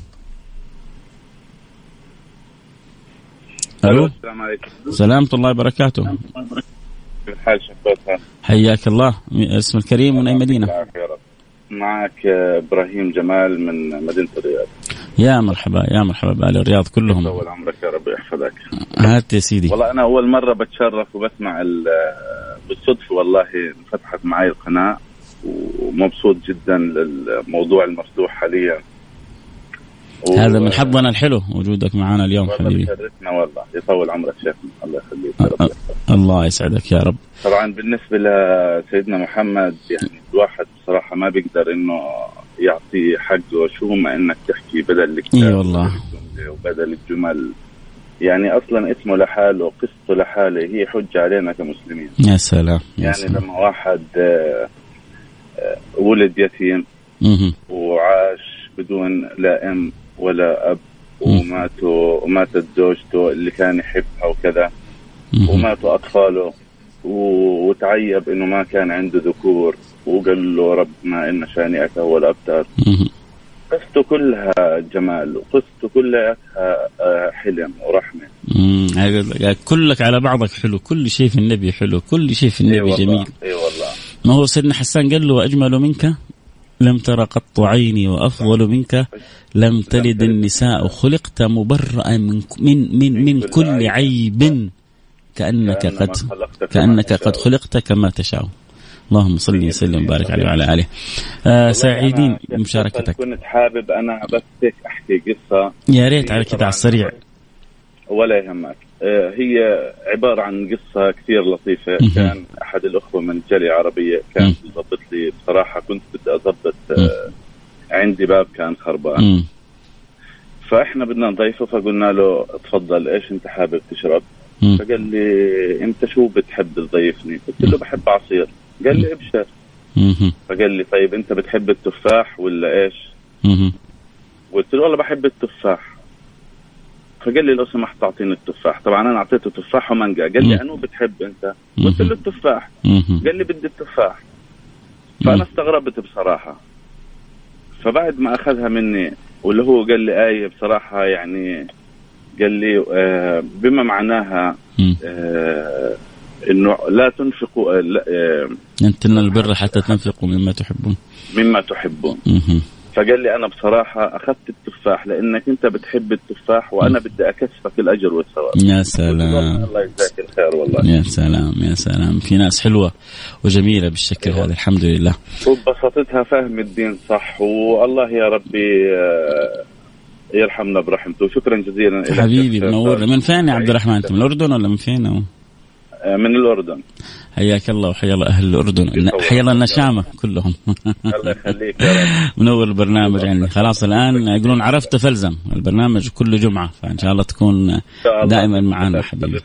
ألو؟ السلام عليكم. سلامة الله وبركاته. كيف الحال حياك الله. اسم الكريم من أي مدينة؟ يا رب. معك إبراهيم جمال من مدينة الرياض. يا مرحبا يا مرحبا بأهل الرياض كلهم. طول عمرك يا رب يحفظك. هات يا سيدي. والله أنا أول مرة بتشرف وبسمع ال- بالصدفه والله انفتحت معي القناة ومبسوط جدا للموضوع المفتوح حاليا. و- هذا من حظنا الحلو وجودك معنا اليوم والله حبيبي. بشرفنا والله. يطول عمرك شيخنا. الله يخليك. رب أ- الله يسعدك يا رب. طبعا بالنسبة لسيدنا محمد يعني الواحد بصراحه ما بيقدر إنه يعطي حقه شو ما إنك تحكي بدل الكتاب إي والله. وبدل الجمل. يعني أصلا اسمه لحاله قصته لحاله هي حجة علينا كمسلمين. يا سلام يا يعني سلام. لما واحد آه، آه، ولد يتيم. وعاش بدون لا أم ولا أب. وماتوا وماتت زوجته اللي كان يحبها وكذا. وماتوا أطفاله. وتعيب إنه ما كان عنده ذكور. وقال له ربنا إن شانئك هو الأبتر. قصته كلها جمال. وقصته كلها حلم ورحمة. مم. هذا- كلك على بعضك حلو. كل شيء في النبي حلو. كل شيء في النبي والله. جميل. إي والله. ما هو سيدنا حسان قال له أجمل منك؟ لم تر قط عيني وأفضل منك لم تلد النساء خلقت مبرأ من من من, من كل عيب كأنك قد كأنك. قد خلقت كما تشاء. اللهم صل وسلم وبارك عليه وعلى آله. آه سعيدين بمشاركتك. كنت حابب أنا بس هيك أحكي قصة. يا ريت على كذا على السريع. ولا يهمك. هي عبارة عن قصة كثير لطيفة. كان أحد الأخوة من جالية عربية كان. يضبط لي بصراحة كنت بدي أضبط آه، عندي باب كان خربان. فإحنا بدنا نضيفه فقلنا له تفضل إيش أنت حابب تشرب. فقال لي أنت شو بتحب تضيفني قلت له بحب عصير قال لي أبشر. فقال لي طيب أنت بتحب التفاح ولا إيش. قلت له والله بحب التفاح فقال لي لو سمحت تعطيني التفاح طبعا أنا أعطيته تفاح ومانجا قال لي. أنو بتحب أنت قلت له التفاح. قال لي بدي التفاح. فأنا استغربت بصراحة فبعد ما أخذها مني واللي هو قال لي آية بصراحة يعني قال لي آه بما معناها. آه إنه لا تنفقوا آه، تنالوا البر حتى تنفقوا مما تحبون مما تحبون. فقال لي أنا بصراحة أخذت التفاح لأنك أنت بتحب التفاح وأنا بدي اكسبك الأجر والثواب. يا سلام. الله يجزاك الخير والله. يا سلام يا سلام. في ناس حلوة وجميلة بالشكل هذا الحمد لله. وبساطتها فهم الدين صح والله يا ربي آه، يرحمنا برحمته. شكرا جزيلا حبيبي يا منور. أستاذ. من فين يا عبد الرحمن؟ أنت من الأردن ولا من فين؟ أو؟ آه، من الأردن. حياك الله وحيا الله أهل الأردن. حيا الله النشامة كلهم. الله يخليك منور البرنامج يعني. خلاص الآن يقولون عرفت فلزم. البرنامج كل جمعة فإن شاء الله تكون. دائما معنا حبيبي.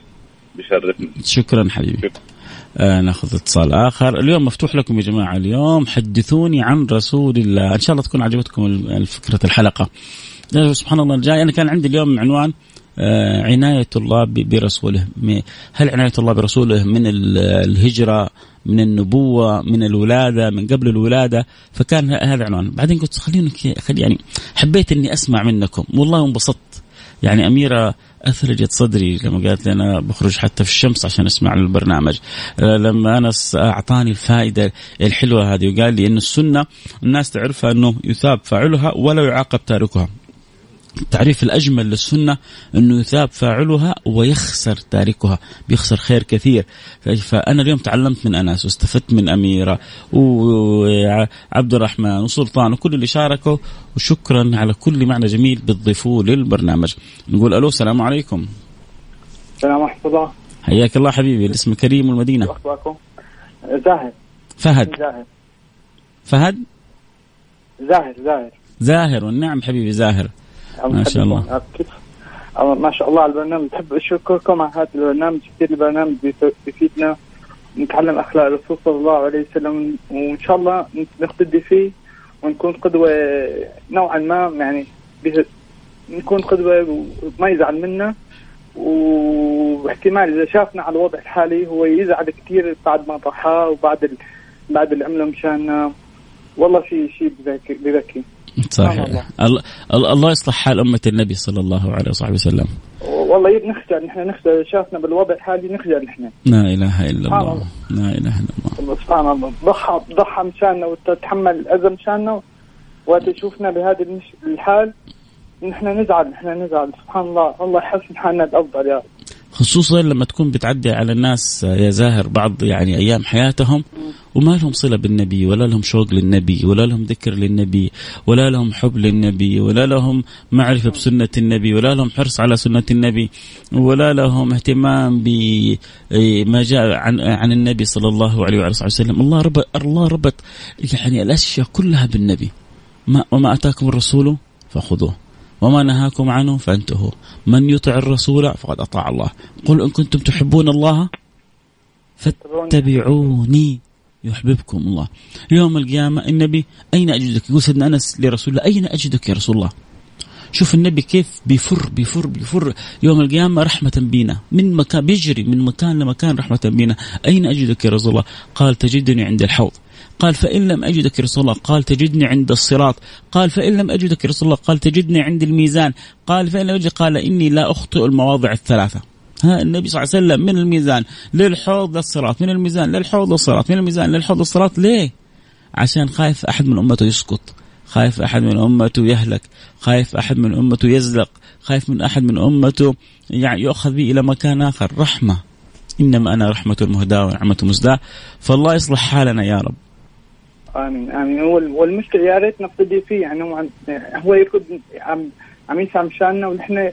بشرفني. شكرا حبيبي. شكرا. آه نأخذ اتصال آخر. اليوم مفتوح لكم يا جماعة. اليوم حدثوني عن رسول الله. إن شاء الله تكون عجبتكم فكره الحلقة. سبحان الله. الجاي أنا كان عندي اليوم عنوان عناية الله برسوله. هل عناية الله برسوله من ال- الهجرة من النبوة من الولادة من قبل الولادة؟ فكان هذا عنوان. بعدين قلت خلينا ك- خلي يعني حبيت إني أسمع منكم. والله انبسطت. يعني أميرة أثلجت صدري لما قالت لي أنا بخرج حتى في الشمس عشان أسمع البرنامج. آه، لما أنس أعطاني الفائدة الحلوة هذه وقال لي أن السنة الناس تعرفها أنه يثاب فاعلها ولا يعاقب تاركها. التعريف الأجمل للسنة أنه يثاب فاعلها ويخسر تاركها بيخسر خير كثير. فأنا اليوم تعلمت من أنس واستفدت من أميرة وعبد الرحمن وسلطان وكل اللي شاركوا وشكرا على كل معنى جميل بتضيفوه للبرنامج. نقول ألو السلام عليكم. السلام ورحمة الله. حياك الله حبيبي الاسم كريم والمدينة. أخباركم؟ زاهر. فهد. زاهر. فهد؟ زاهر زاهر. زاهر والنعم حبيبي زاهر. ما شاء الله. ما شاء الله على البرنامج بحب أشكركم على هذا البرنامج. كثير البرنامج بيف- بيفيدنا. نتعلم أخلاق الرسول صلى الله عليه وسلم. وإن شاء الله نقتدي فيه ونكون قدوة نوعا ما يعني نكون قدوة وما يزعل منا. واحتمال إذا شافنا على الوضع الحالي هو يزعل كثير بعد ما ضحى وبعد ال... بعد اللي عمله مشان والله شيء شيء بذكي صحيح. الله. الله يصلح حال أمة النبي صلى الله عليه وصحبه وسلم. والله يب نخجل نحن نخجل. شافنا بالوضع الحالي نخجل نحن. لا إله إلا سبحان الله. الله. لا إله إلا الله. سبحان الله. ضحى ضحى مشاننا وتتحمل الاذى مشاننا. وقت يشوفنا بهذا. الحال. نحن نزعل نحن نزعل. سبحان الله. الله يحسن حالنا الأفضل يا رب. خصوصا لما تكون بتعدي على الناس يا زاهر بعض يعني أيام حياتهم وما لهم صلة بالنبي ولا لهم شوق للنبي ولا لهم ذكر للنبي ولا لهم حب للنبي ولا لهم معرفة بسنة النبي ولا لهم حرص على سنة النبي ولا لهم اهتمام بما جاء عن عن النبي صلى الله عليه وعلى وسلم. الله ربط الله ربط يعني الأشياء كلها بالنبي. ما وما أتاكم الرسول فخذوه. وما نهاكم عنه فانتهوا. من يطع الرسول فقد أطاع الله. قل إن كنتم تحبون الله فاتبعوني يحببكم الله. يوم القيامة النبي أين أجدك؟ يقول سيدنا أنس لرسول الله أين أجدك يا رسول الله؟ شوف النبي كيف بيفر بيفر بيفر. يوم القيامة رحمة بينا. من مكان بيجري من مكان لمكان رحمة بينا. أين أجدك يا رسول الله؟ قال تجدني عند الحوض. قال فإن لم أجدك يا رسول الله. قال تجدني عند الصراط. قال فإن لم أجدك يا رسول الله. قال تجدني عند الميزان. قال فإن لم أجدك. قال إني لا أخطئ المواضع الثلاثة. ها النبي صلى الله عليه وسلم من الميزان للحوض للصراط من الميزان للحوض للصراط من الميزان للحوض للصراط. ليه؟ عشان خايف أحد من أمته يسقط خايف أحد من أمته يهلك خايف أحد من أمته يزلق خايف من أحد من أمته يعني يؤخذ به إلى مكان آخر. رحمة. إنما أنا رحمة مهداة ونعمة مسداة فالله يصلح حالنا يا رب. آمين آمين. وال- والمشكلة يا ريت نقتدي فيه يعني هو عم- هو يكون عم عم يسعى مشاننا ونحن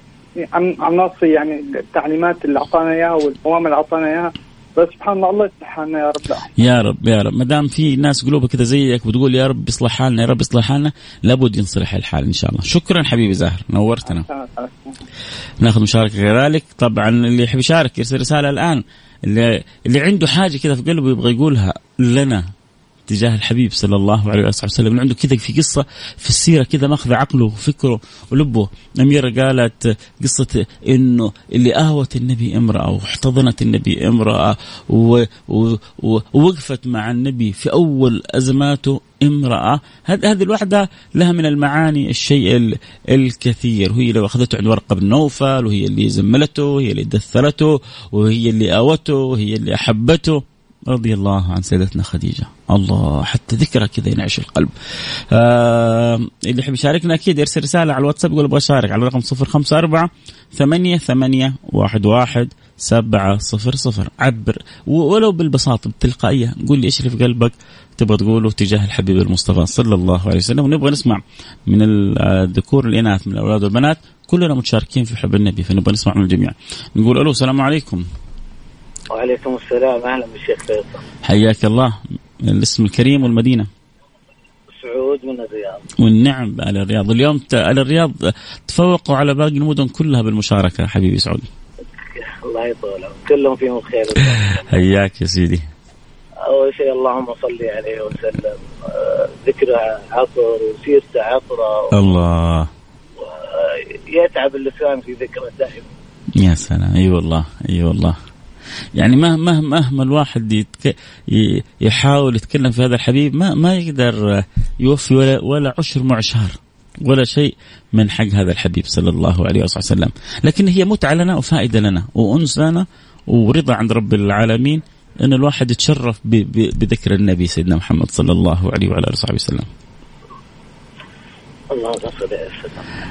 عم عم نعطي يعني التعليمات اللي أعطانا إياها والاوامر اللي أعطانا إياها. بس سبحان الله الله يصلح حالنا يا رب. يا رب يا رب. ما دام في ناس قلوبها كذا زيك بتقول يا رب يصلح حالنا يا رب يصلح حالنا لابد ينصلح الحال إن شاء الله. شكرا حبيبي زاهر نورتنا. ناخذ مشاركة كذلك طبعا اللي يحب يشارك يرسل رسالة الآن اللي اللي عنده حاجة كذا في قلبه يبغى يقولها لنا. تجاه الحبيب صلى الله عليه وسلم. عنده كذا في قصة في السيرة كذا ماخذ عقله وفكره ولبه. أميرة قالت قصة إنه اللي أهوت النبي امرأة واحتضنت النبي امرأة ووقفت مع النبي في أول أزماته امرأة. هذه الوحدة لها من المعاني الشيء الكثير. وهي لو أخذته عند ورقة بن نوفل وهي اللي زملته وهي اللي دثرته وهي اللي آوته وهي اللي أحبته. رضي الله عن سيدتنا خديجة. الله حتى ذكرى كذا ينعش القلب. آه اللي يحب يشاركنا أكيد يرسل رسالة على الواتساب يقول أبغى أشارك على رقم صفر خمسة أربعة ثمانية ثمانية واحد واحد سبعة صفر صفر. عبر. ولو بالبساطة بالتلقائية قول لي إيش اللي في قلبك تبغى تقوله تجاه الحبيب المصطفى صلى الله عليه وسلم. ونبغى نسمع من الذكور الإناث من الأولاد والبنات كلنا متشاركين في حب النبي فنبغى نسمع من الجميع. نقول ألو السلام عليكم. وعليكم السلام. أهلا بالشيخ فيصل. حياك الله. الاسم الكريم والمدينة. سعود من الرياض. والنعم على الرياض. اليوم على الرياض تفوقوا على باقي المدن كلها بالمشاركة حبيبي سعود. الله يطول كلهم فيهم خير. حياك يا سيدي. أول شيء اللهم صل عليه وسلم. آه، ذكره عطر وسيرته عطره الله. يتعب اللسان في ذكره دائما. يا سلام. أي أيوة والله. أي أيوة والله. يعني مهما مهما الواحد يتك... يحاول يتكلم في هذا الحبيب ما ما يقدر يوفي ولا ولا عشر معشار ولا شيء من حق هذا الحبيب صلى الله عليه وسلم. لكن هي متعة لنا وفائدة لنا وأنس لنا ورضا عند رب العالمين أن الواحد يتشرف ب... ب... بذكر النبي سيدنا محمد صلى الله عليه وعلى آله وصحبه وسلم. الله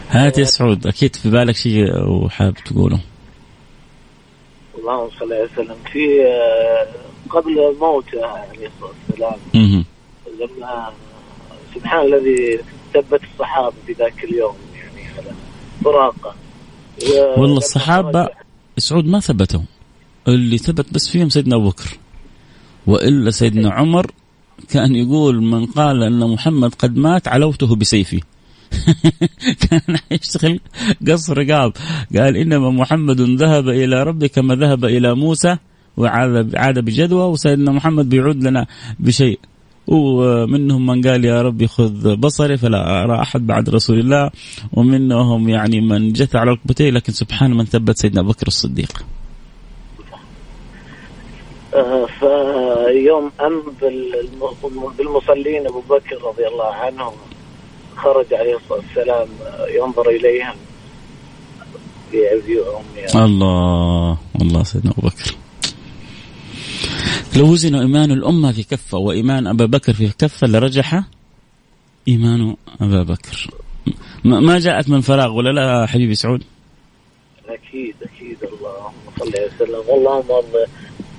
هات يا سعود أكيد في بالك شيء وحابب تقوله؟ اللهم صل عليه وسلم. في آه، قبل موته عليه الصلاة والسلام لما سبحان الذي ثبت الصحابة في ذاك اليوم يعني على فراقة. والله الصحابة سعود ما ثبتوا اللي ثبت بس فيهم سيدنا أبو بكر. وإلا سيدنا عمر كان يقول من قال أن محمد قد مات علوته بسيفي كان يشتغل قص رقاب. قال إنما محمد ذهب إلى ربه كما ذهب إلى موسى وعاد عاد بجدوى وسيدنا محمد بيعود لنا بشيء. ومنهم من قال يا ربي خذ بصري فلا أرى أحد بعد رسول الله. ومنهم يعني من جثى على ركبتيه لكن سبحان من ثبت سيدنا بكر الصديق. آه، فيوم ام بالمصلين أبو بكر رضي الله عنه خرج عليه الصلاة والسلام ينظر إليهم بيعزيهم يعني. الله الله سيدنا أبو بكر. لو وزن إيمان الأمة في كفة وإيمان أبا بكر في كفة لرجح إيمان أبا بكر. ما جاءت من فراغ ولا لا حبيبي سعود؟ أكيد أكيد. اللهم صل وسلم. اللهم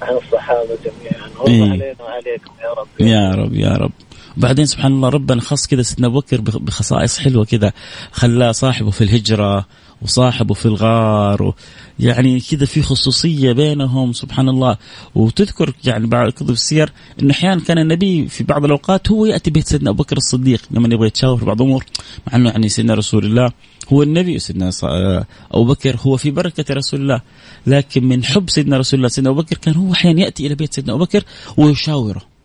عن الصحابة جميعا. وارض إيه؟ علينا وعليكم يا رب. يا رب يا رب. وبعدين سبحان الله ربنا خص كذا سيدنا أبو بكر بخصائص حلوة كذا خلاه صاحبه في الهجرة وصاحبه في الغار و يعني كذا في خصوصية بينهم سبحان الله. وتذكر يعني بعض كتب السير انه أحيانا كان النبي في بعض الأوقات هو يأتي بيت سيدنا أبو بكر الصديق لما يبغى يتشاور في بعض الأمور مع إنه يعني سيدنا رسول الله هو النبي سيدنا أبو بكر هو في بركة رسول الله. لكن من حب سيدنا رسول الله سيدنا أبو بكر كان هو أحيانا يأتي إلى بيت سيدنا أبو بكر ويشاوره.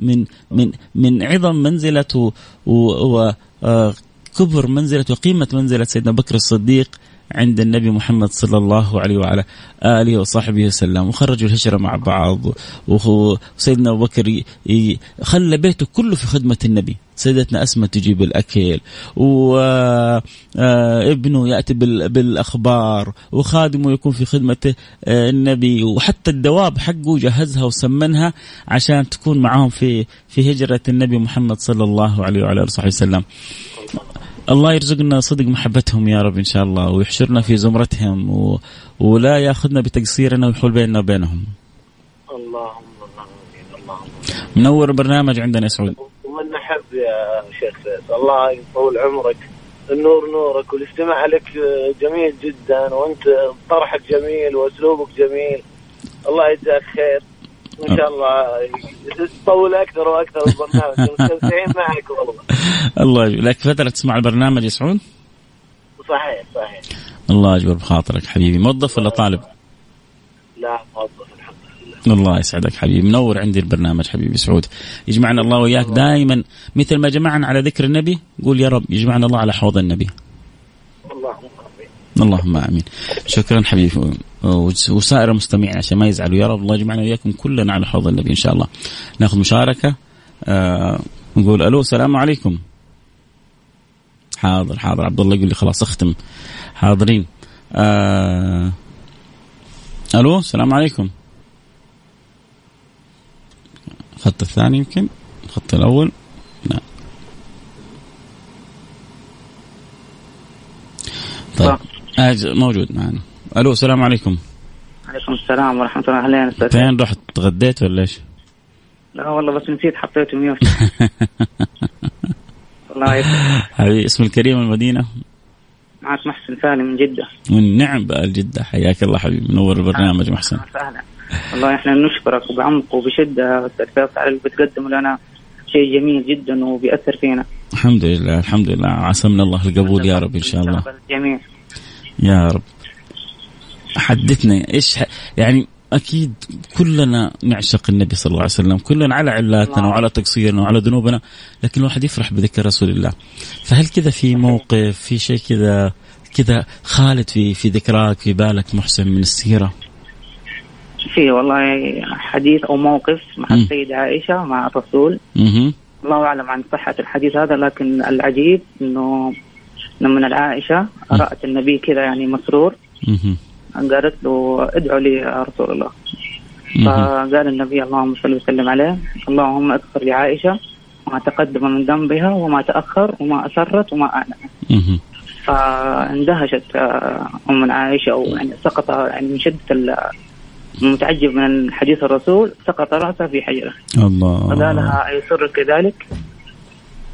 من من من عظم منزلة وكبر آه، منزلة وقيمة منزلة سيدنا بكر الصديق عند النبي محمد صلى الله عليه وعلى آله وصحبه وسلم. وخرجوا الهجرة مع بعض. وسيدنا أبو بكر خلى بيته كله في خدمة النبي. سيدتنا أسمة تجيب الأكل وابنه آه، يأتي بالأخبار وخادمه يكون في خدمة آه، النبي وحتى الدواب حقه جهزها وسمنها عشان تكون معهم في في هجرة النبي محمد صلى الله عليه وعلى آله وصحبه وسلم الله يرزقنا صدق محبتهم يا رب إن شاء الله ويحشرنا في زمرتهم و... ولا ياخذنا بتقصيرنا ويحول بيننا وبينهم. اللهم اللهم منور البرنامج عندنا يا سعود. ومن نحب يا شيخ فيصل الله يطول عمرك. النور نورك والاستماع لك جميل جدا وأنت طرحك جميل وأسلوبك جميل. الله يجزاك خير. وان شاء الله تطول أكثر وأكثر البرنامج. مستمتعين معك والله. الله لك فترة تسمع البرنامج يا سعود؟ صحيح صحيح. الله يجبر بخاطرك حبيبي. موظف ولا طالب؟ لا موظف. الله يسعدك حبيبي. منور عندي البرنامج حبيبي سعود. يجمعنا الله وياك دائما مثل ما جمعنا على ذكر النبي قول يا رب يجمعنا الله على حوض النبي. اللهم آمين. شكرا حبيبي. وسائر المستمعين عشان ما يزعلوا. يا رب الله يجمعنا وياكم كلنا على حوض النبي إن شاء الله. ناخذ مشاركة. آه نقول ألو السلام عليكم. حاضر حاضر. عبد الله يقول لي خلاص أختم. حاضرين. آه ألو السلام عليكم. الخط الثاني يمكن الخط الأول لا. طيب موجود معنا. ألو السلام عليكم. عليكم السلام ورحمة الله. أهلين أستاذ. فين رحت؟ تغديت ولا إيش؟ لا والله بس نسيت حطيته ميوت. الله حبيبي اسم الكريم المدينة؟ معك محسن ثاني من جدة. من نعم بقى الجده حياك الله حبيبي منور البرنامج محسن. سهلا والله إحنا نشكرك وبعمق وبشدة أستاذ فيصل على اللي بتقدمه لنا شيء جميل جدا وبيأثر فينا. الحمد لله الحمد لله. عسمنا الله القبول يا رب إن شاء الله. جميل يا رب. حدثنا إيش يعني أكيد كلنا نعشق النبي صلى الله عليه وسلم كلنا على علاتنا وعلى تقصيرنا وعلى ذنوبنا لكن الواحد يفرح بذكر رسول الله. فهل كذا في موقف في شيء كذا كذا خالد في في ذكراك في بالك محسن من السيرة؟ في والله حديث أو موقف مع م. السيدة عائشة مع الرسول. م- الله أعلم عن صحة الحديث هذا لكن العجيب إنه لما العائشة رأت النبي كذا يعني مسرور. قالت له ادعو لي يا رسول الله. فقال النبي اللهم صل وسلم عليه اللهم اغفر لعائشة ما تقدم من ذنبها وما تأخر وما أسرت وما اعلنت فاندهشت أم عائشة ويعني سقط يعني من شده المتعجب من حديث الرسول سقط رأسه في حجره الله. فقال لها أيسرك ذلك؟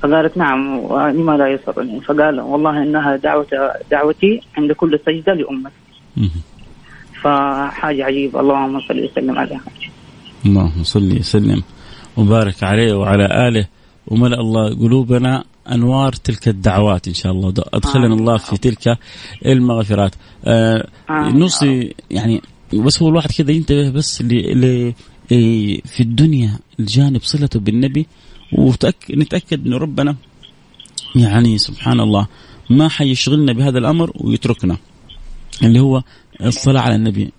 فقالت نعم لما لا يسرني. فقال والله إنها دعوة دعوتي عند كل سجده لأمتي. فحاجة عجيبة. اللهم صل وسلم عليها اللهم صل وسلم. وبارك عليه وعلى آله. وملأ الله قلوبنا أنوار تلك الدعوات إن شاء الله. أدخلنا الله في تلك المغفرات. آه نوصي يعني بس هو الواحد كذا ينتبه بس ل في الدنيا الجانب صلته بالنبي ونتأكد أنه ربنا يعني سبحان الله ما حيشغلنا بهذا الأمر ويتركنا اللي هو الصلاة على النبي.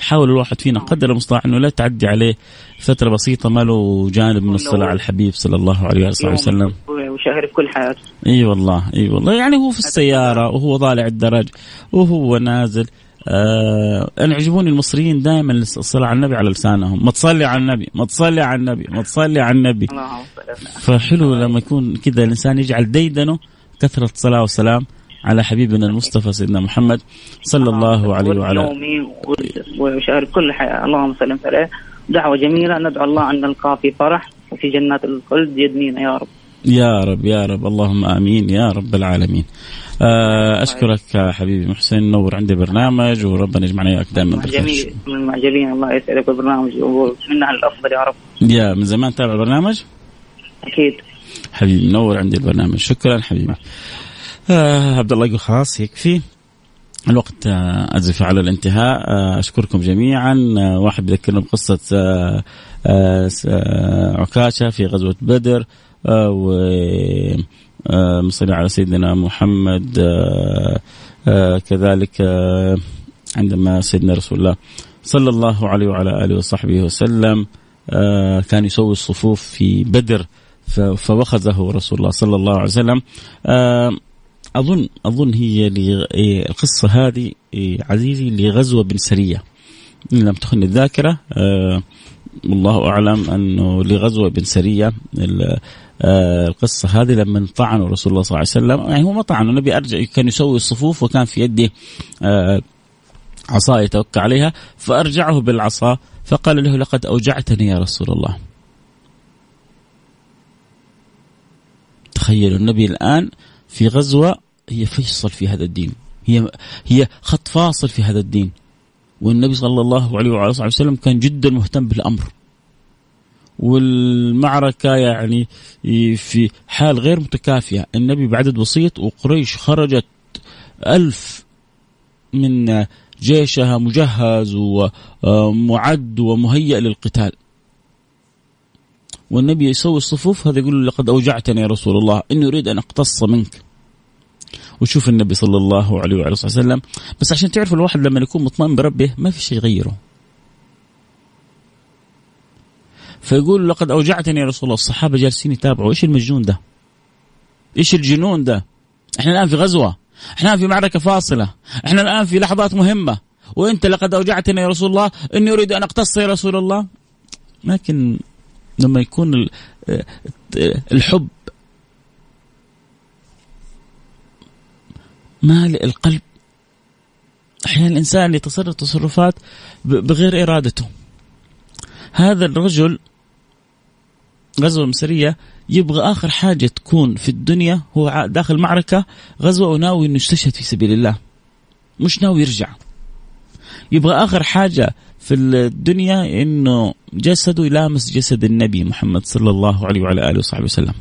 حاول الواحد فينا قدر المستطاع إنه لا تعدي عليه فترة بسيطة ما له جانب من الصلاة على الحبيب صلى الله عليه وسلم. وشهر كل حياته. إي والله إي والله. يعني هو في السيارة وهو طالع الدرج وهو نازل. آه أنا يعجبوني المصريين دائما الصلاه على النبي على لسانهم. ما تصلي على النبي ما تصلي على النبي ما تصلي على النبي. فحلو لما يكون كذا الإنسان يجعل ديدنه كثرة صلاة وسلام على حبيبنا المصطفى سيدنا محمد صلى الله عليه وعلى يومي وشهر كل حياة اللهم صل عليه. دعوة جميلة ندعو الله أن نلقاه في فرح وفي جنات الخلد يدنينا يا رب. يا رب يا رب اللهم آمين يا رب العالمين. أشكرك حبيبي محسن نور عندي برنامج وربنا يجمعنا وياك دائما بالخير. جميل من المعجبين الله يسعدك بالبرنامج ومنها الأفضل يا رب. يا من زمان تابع البرنامج؟ أكيد. حبيبي منور عندي البرنامج شكرا حبيبي. آه عبد الله يقول خلاص يكفي الوقت آه أزف على الانتهاء آه أشكركم جميعا آه واحد بذكرنا بقصة آه آه عكاشة في غزوة بدر آه و مصلي على سيدنا محمد آه آه كذلك آه عندما سيدنا رسول الله صلى الله عليه وعلى آله وصحبه وسلم آه كان يسوي الصفوف في بدر فوخذه رسول الله صلى الله عليه وسلم. آه أظن أظن هي القصة هذه عزيزي لغزوة بن سريه إن لم تخن الذاكرة آه والله أعلم أنه لغزوة بن سريه آه القصة هذه لما طعنوا رسول الله صلى الله عليه وسلم. يعني هو ما طعنوا النبي أرجع كان يسوي الصفوف وكان في يده آه عصا يتوكى عليها فأرجعه بالعصا فقال له لقد أوجعتني يا رسول الله. تخيلوا النبي الآن في غزوة هي فيصل في هذا الدين. هي هي خط فاصل في هذا الدين. والنبي صلى الله عليه وعلى وسلم كان جدا مهتم بالأمر. والمعركة يعني في حال غير متكافئة النبي بعدد بسيط وقريش خرجت ألف من جيشها مجهز ومعد ومهيأ للقتال. والنبي يسوي الصفوف هذا يقول لقد أوجعتني يا رسول الله إني أريد أن أقتص منك. وشوف النبي صلى الله عليه وعلى وسلم. بس عشان تعرفوا الواحد لما يكون مطمئن بربه ما في شيء يغيره. فيقول لقد أوجعتني يا رسول الله. الصحابة جالسين يتابعوا. إيش المجنون ده؟ إيش الجنون ده؟ إحنا الآن في غزوة. إحنا الآن في معركة فاصلة. إحنا الآن في لحظات مهمة. وأنت لقد أوجعتني يا رسول الله. إني أريد أن أقتص يا رسول الله. لكن لما يكون الحب مالئ القلب أحيانا الإنسان يتصرف تصرفات بغير إرادته. هذا الرجل غزوة مصرية يبغى آخر حاجة تكون في الدنيا هو داخل معركة غزوة وناوي أنه يستشهد في سبيل الله. مش ناوي يرجع. يبغى آخر حاجة في الدنيا أنه جسده يلامس جسد النبي محمد صلى الله عليه وعلى آله وصحبه وسلم.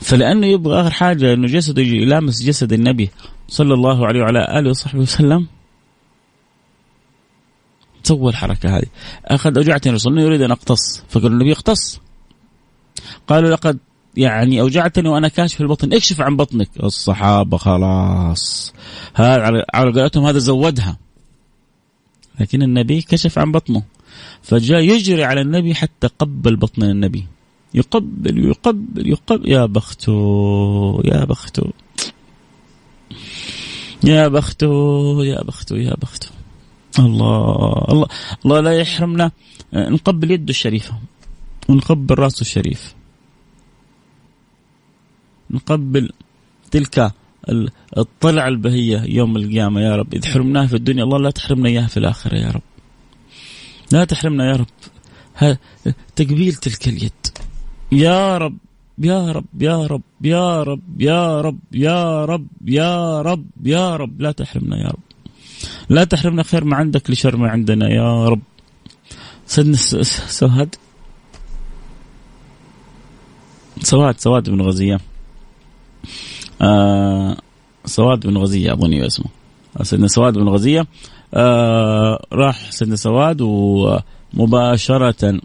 فلأنه يبغى آخر حاجة أنه جسده يلامس جسد النبي صلى الله عليه وعلى آله وصحبه وسلم سوى الحركة هذه. أخذ أوجعتني الرسول يريد أن أقتص. فقال النبي اقتص. قالوا لقد يعني أوجعتني وأنا كاشف البطن. اكشف عن بطنك. الصحابة خلاص. على قولتهم هذا زودها. لكن النبي كشف عن بطنه. فجاء يجري على النبي حتى قبل بطن النبي. يقبل يقبل يقبل. يا بخته يا بخته يا بخته يا بخته يا بخته الله الله الله لا يحرمنا نقبل يده الشريفة ونقبل راسه الشريف. نقبل تلك الطلعة البهية يوم القيامة يا رب. إذا حرمناها في الدنيا الله لا تحرمنا إياها في الآخرة يا رب. لا تحرمنا يا رب. تقبيل تلك اليد. يا رب يا رب يا رب يا رب يا رب يا رب يا رب يا رب. لا تحرمنا يا رب. لا تحرمنا خير ما عندك لشر ما عندنا يا رب. سيدنا سواد سواد سواد بن غزية. آه سواد بن غزية أظني اسمه. سيدنا سواد بن غزية آه راح سيدنا سواد ومباشرة.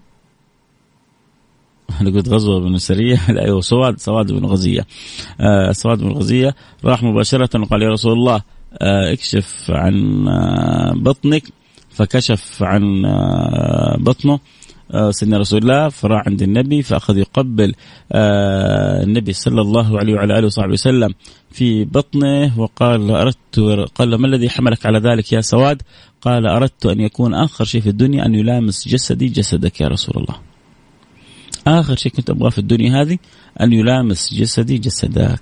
أنا قلت غزوة بن سريه أيوه سواد سواد بن غزية. آه سواد بن غزية راح مباشرة وقال يا رسول الله آه اكشف عن آه بطنك فكشف عن آه بطنه سيدنا رسول الله فراح عند النبي فأخذ يقبل النبي صلى الله عليه وعلى آله وصحبه وسلم في بطنه وقال أردت قال ما الذي حملك على ذلك يا سواد؟ قال أردت أن يكون آخر شيء في الدنيا أن يلامس جسدي جسدك يا رسول الله. آخر شيء كنت أبغاه في الدنيا هذه أن يلامس جسدي جسدك.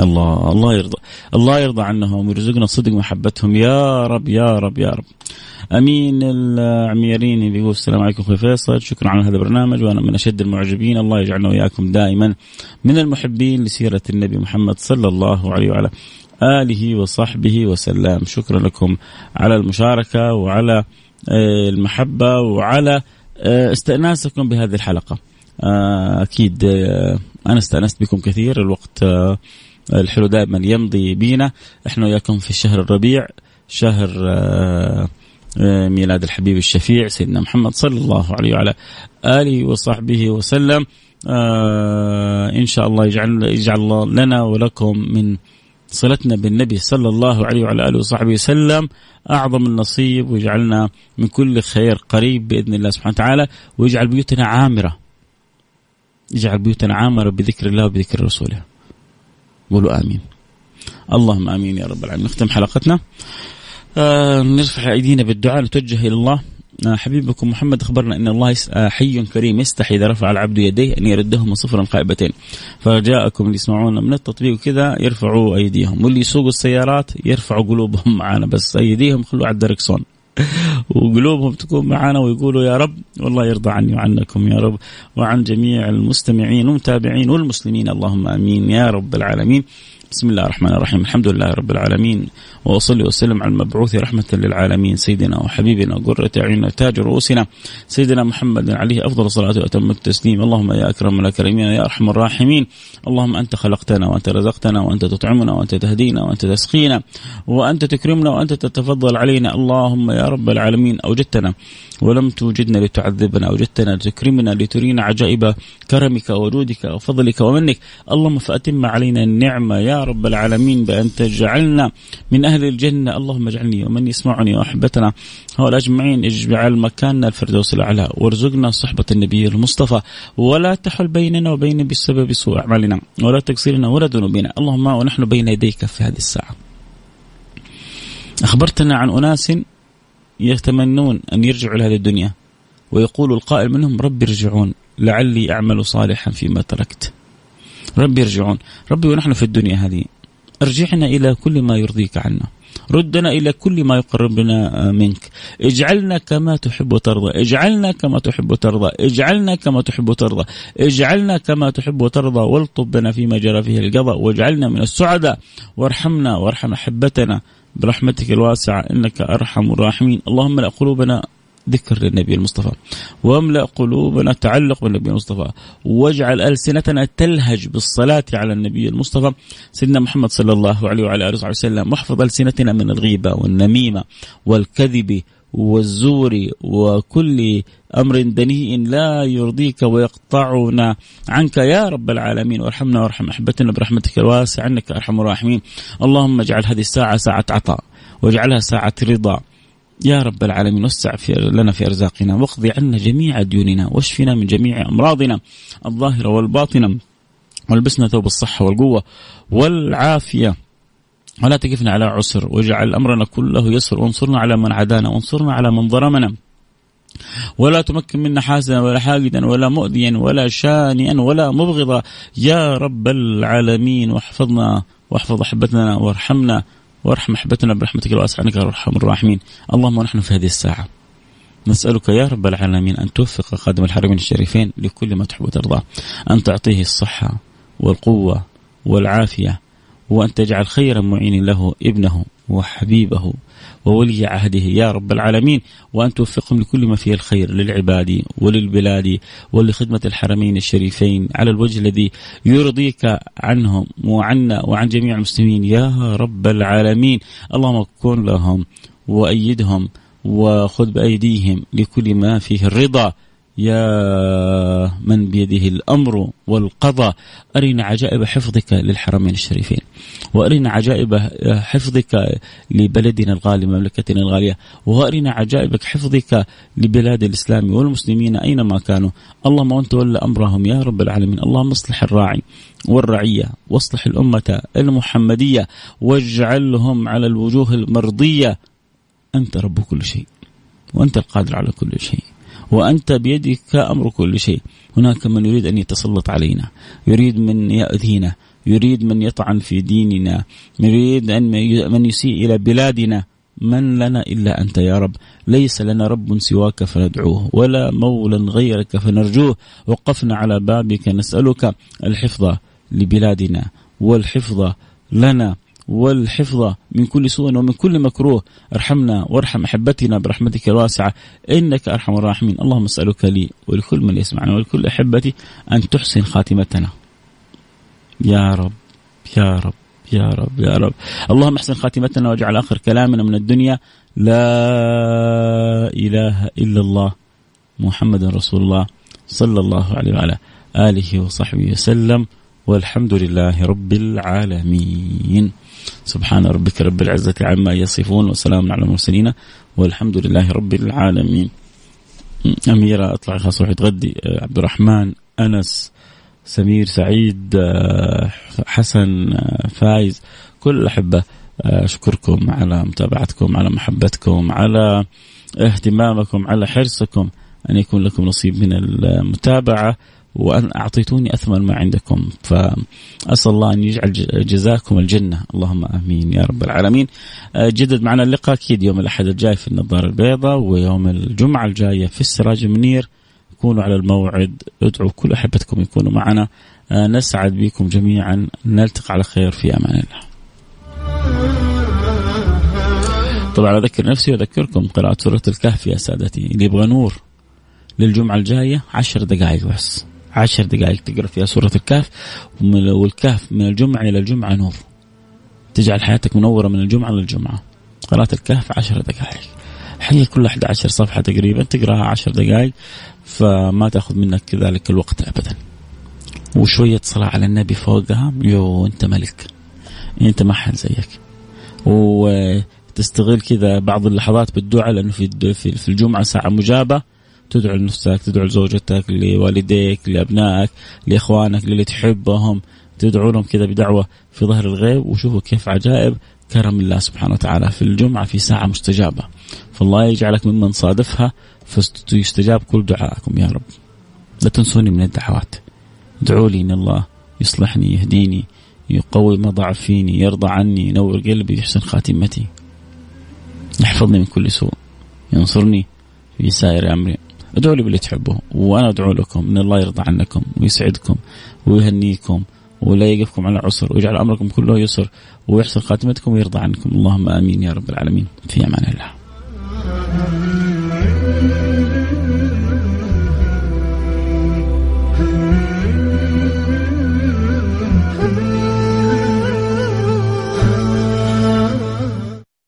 الله الله يرضى الله يرضى عنهم ويرزقنا صدق محبتهم. يا رب يا رب يا رب. أمين العميرين. بيقول السلام عليكم أخوي فيصل. شكرا على هذا البرنامج وأنا من أشد المعجبين. الله يجعلنا وإياكم دائما من المحبين لسيرة النبي محمد صلى الله عليه وعلى آله وصحبه وسلم. شكرا لكم على المشاركة وعلى المحبة وعلى استئناسكم بهذه الحلقة. أكيد أنا استأنست بكم كثير. الوقت الحلو دائما يمضي بينا. إحنا وياكم في شهر الربيع شهر ميلاد الحبيب الشفيع سيدنا محمد صلى الله عليه وعلى آله وصحبه وسلم. آه إن شاء الله يجعل يجعل الله لنا ولكم من صلتنا بالنبي صلى الله عليه وعلى آله وصحبه وسلم أعظم النصيب ويجعلنا من كل خير قريب بإذن الله سبحانه وتعالى ويجعل بيوتنا عامرة. يجعل بيوتنا عامرة بذكر الله وبذكر رسوله. قولوا آمين. اللهم آمين يا رب العالمين. نختم حلقتنا. آه نرفع أيدينا بالدعاء نتوجه إلى الله. آه حبيبكم محمد أخبرنا إن الله حي كريم يستحي إذا رفع العبد يديه أن يردهما صفرا خائبتين. فرجاءكم اللي يسمعونا من التطبيق كذا يرفعوا أيديهم. واللي يسوقوا السيارات يرفعوا قلوبهم معنا بس أيديهم خلوا على الدركسون. وقلوبهم تكون معنا ويقولوا يا رب والله يرضى عني وعنكم يا رب وعن جميع المستمعين والمتابعين والمسلمين. اللهم آمين يا رب العالمين. بسم الله الرحمن الرحيم. الحمد لله رب العالمين وأصلي وسلم على المبعوث رحمة للعالمين سيدنا وحبيبنا وقرة أعيننا تاج رؤوسنا سيدنا محمد عليه أفضل الصلاة وأتم التسليم. اللهم يا أكرم الأكرمين يا أرحم الراحمين. اللهم أنت خلقتنا وأنت رزقتنا وأنت تطعمنا وأنت تهدينا وأنت تسقينا وأنت تكرمنا وأنت تتفضل علينا. اللهم يا رب العالمين أوجدتنا ولم توجدنا لتعذبنا أوجدتنا لتكرمنا لترينا عجائب كرمك وجودك وفضلك ومنك. اللهم فأتم علينا النعمة يا رب العالمين بأن تجعلنا من أهل الجنة. اللهم اجعلني ومن يسمعني وأحبتنا. هؤلاء أجمعين اجعل مكاننا الفردوس الأعلى. وارزقنا صحبة النبي المصطفى. ولا تحل بيننا وبين بسبب سوء أعمالنا. ولا تقصيرنا ولا ذنوبنا. اللهم ونحن بين يديك في هذه الساعة. أخبرتنا عن أناس يتمنون أن يرجعوا لهذه الدنيا. ويقول القائل منهم رب ارجعون لعلي أعمل صالحا فيما تركت. ربي ارجعون. ربي ونحن في الدنيا هذه. ارجعنا إلى كل ما يرضيك عنا. ردنا إلى كل ما يقربنا منك. اجعلنا كما تحب وترضى. اجعلنا كما تحب وترضى. اجعلنا كما تحب وترضى. اجعلنا كما تحب وترضى. والطب بنا فيما جرى فيه القضاء. واجعلنا من السعداء. وارحمنا وارحم أحبتنا. برحمتك الواسعة إنك أرحم الراحمين. اللهم لا قلوبنا ذكر للنبي المصطفى واملأ قلوبنا تعلق بالنبي المصطفى. واجعل ألسنتنا تلهج بالصلاة على النبي المصطفى سيدنا محمد صلى الله عليه وعلى آله وسلم. واحفظ ألسنتنا من الغيبة والنميمة والكذب والزور وكل أمر دنيء لا يرضيك ويقطعنا عنك يا رب العالمين. وارحمنا وارحم أحبتنا برحمتك الواسعة إنك أرحم الراحمين. اللهم اجعل هذه الساعة ساعة عطاء واجعلها ساعة رضا. يا رب العالمين وسع في لنا في أرزاقنا واقض عنا جميع ديوننا واشفنا من جميع أمراضنا الظاهرة والباطنة والبسنا ثوب الصحه والقوة والعافية. ولا تقفنا على عسر واجعل أمرنا كله يسر. وانصرنا على من عادانا وانصرنا على من ظلمنا. ولا تمكن منا حاسدا ولا حاقدا ولا مؤذيا ولا شانئا ولا مبغضا. يا رب العالمين واحفظنا واحفظ أحبتنا وارحمنا وارحم أحبتنا برحمتك الواسعة إنك ارحم الراحمين. اللهم ونحن في هذه الساعة. نسألك يا رب العالمين أن توفق خادم الحرمين الشريفين لكل ما تحب وترضى. أن تعطيه الصحة والقوة والعافية وأن تجعل خيرا معين له ابنه وحبيبه وولي عهده يا رب العالمين وأن توفقهم لكل ما فيه الخير للعباد وللبلاد ولخدمة الحرمين الشريفين على الوجه الذي يرضيك عنهم وعنا وعن جميع المسلمين يا رب العالمين. اللهم كن لهم وأيدهم وخذ بأيديهم لكل ما فيه الرضا. يا من بيده الأمر والقضاء أرنا عجائب حفظك للحرمين الشريفين وأرنا عجائب حفظك لبلدنا الغالي مملكتنا الغالية وأرنا عجائب حفظك لبلاد الإسلام والمسلمين أينما كانوا. اللهم وانت ولى أمرهم يا رب العالمين. اللهم اصلح الراعي والرعية واصلح الأمة المحمدية واجعلهم على الوجوه المرضية. أنت رب كل شيء وأنت القادر على كل شيء. وأنت بيدك أمر كل شيء. هناك من يريد أن يتسلط علينا يريد من يأذينا يريد من يطعن في ديننا يريد أن من يسيء إلى بلادنا. من لنا إلا أنت يا رب. ليس لنا رب سواك فندعوه ولا مولى غيرك فنرجوه. وقفنا على بابك نسألك الحفظ لبلادنا والحفظ لنا. والحفظ من كل سوء ومن كل مكروه. ارحمنا وارحم أحبتنا برحمتك الواسعة. إنك أرحم الراحمين. اللهم أسألك لي ولكل من يسمعنا ولكل أحبتي أن تحسن خاتمتنا. يا رب يا رب يا رب يا رب. اللهم احسن خاتمتنا واجعل آخر كلامنا من الدنيا. لا إله إلا الله محمد رسول الله صلى الله عليه وعلى آله وصحبه وسلم. والحمد لله رب العالمين. سبحان ربك رب العزة عما يصفون وسلام على المرسلين والحمد لله رب العالمين. أميرة أطلع خلاص روح تغدي آه، عبد الرحمن أنس سمير سعيد آه، حسن آه، فايز كل الأحبة أشكركم على متابعتكم على محبتكم على اهتمامكم على حرصكم أن يكون لكم نصيب من المتابعة. وأن أعطيتوني أثمن ما عندكم. فأسأل الله أن يجعل جزاكم الجنة. اللهم آمين يا رب العالمين. آه، جدد معنا اللقاء أكيد يوم الأحد الجاي في النظارة البيضاء ويوم الجمعة الجاية في السراج المنير كونوا على الموعد. ادعوا كل أحبتكم يكونوا معنا. آه، نسعد بكم جميعا. نلتقي على خير في أمان الله. طبعا أذكر نفسي وأذكركم قراءة سورة الكهف يا سادتي. اللي يبغى نور للجمعة الجاية عشر دقائق بس. عشر دقائق تقرأ فيها سورة الكهف والكهف من الجمعة إلى الجمعة نور. تجعل حياتك منورة من الجمعة للجمعه قراءة الكهف عشر دقائق. هي كل 11 صفحة تقريبا تقرأها عشر دقائق فما تأخذ منك ذلك الوقت ابدا. وشوية صلاة على النبي فوقها يو أنت ملك. أنت ما حد زيك. و تستغل كذا بعض اللحظات بالدعاء لأنه في في الجمعة ساعة مجابة. تدعو لنفسك تدعو لزوجتك لوالديك لأبنائك لإخوانك للي تحبهم. تدعو لهم كذا بدعوة في ظهر الغيب وشوفوا كيف عجائب كرم الله سبحانه وتعالى في الجمعة في ساعة مستجابة. فالله يجعلك ممن صادفها فيستجاب كل دعائكم يا رب. لا تنسوني من الدعوات. ادعوا لي إن الله يصلحني يهديني يقوي ما ضعف فيني يرضى عني ينور قلبي يحسن خاتمتي. يحفظني من كل سوء. ينصرني في سائر أمري. ادعوا لي باللي تحبوه. وأنا أدعو لكم إن الله يرضى عنكم ويسعدكم ويهنيكم ولا يقفكم على عسر ويجعل أمركم كله يسر ويحسن خاتمتكم ويرضى عنكم. اللهم آمين يا رب العالمين. في أمان الله.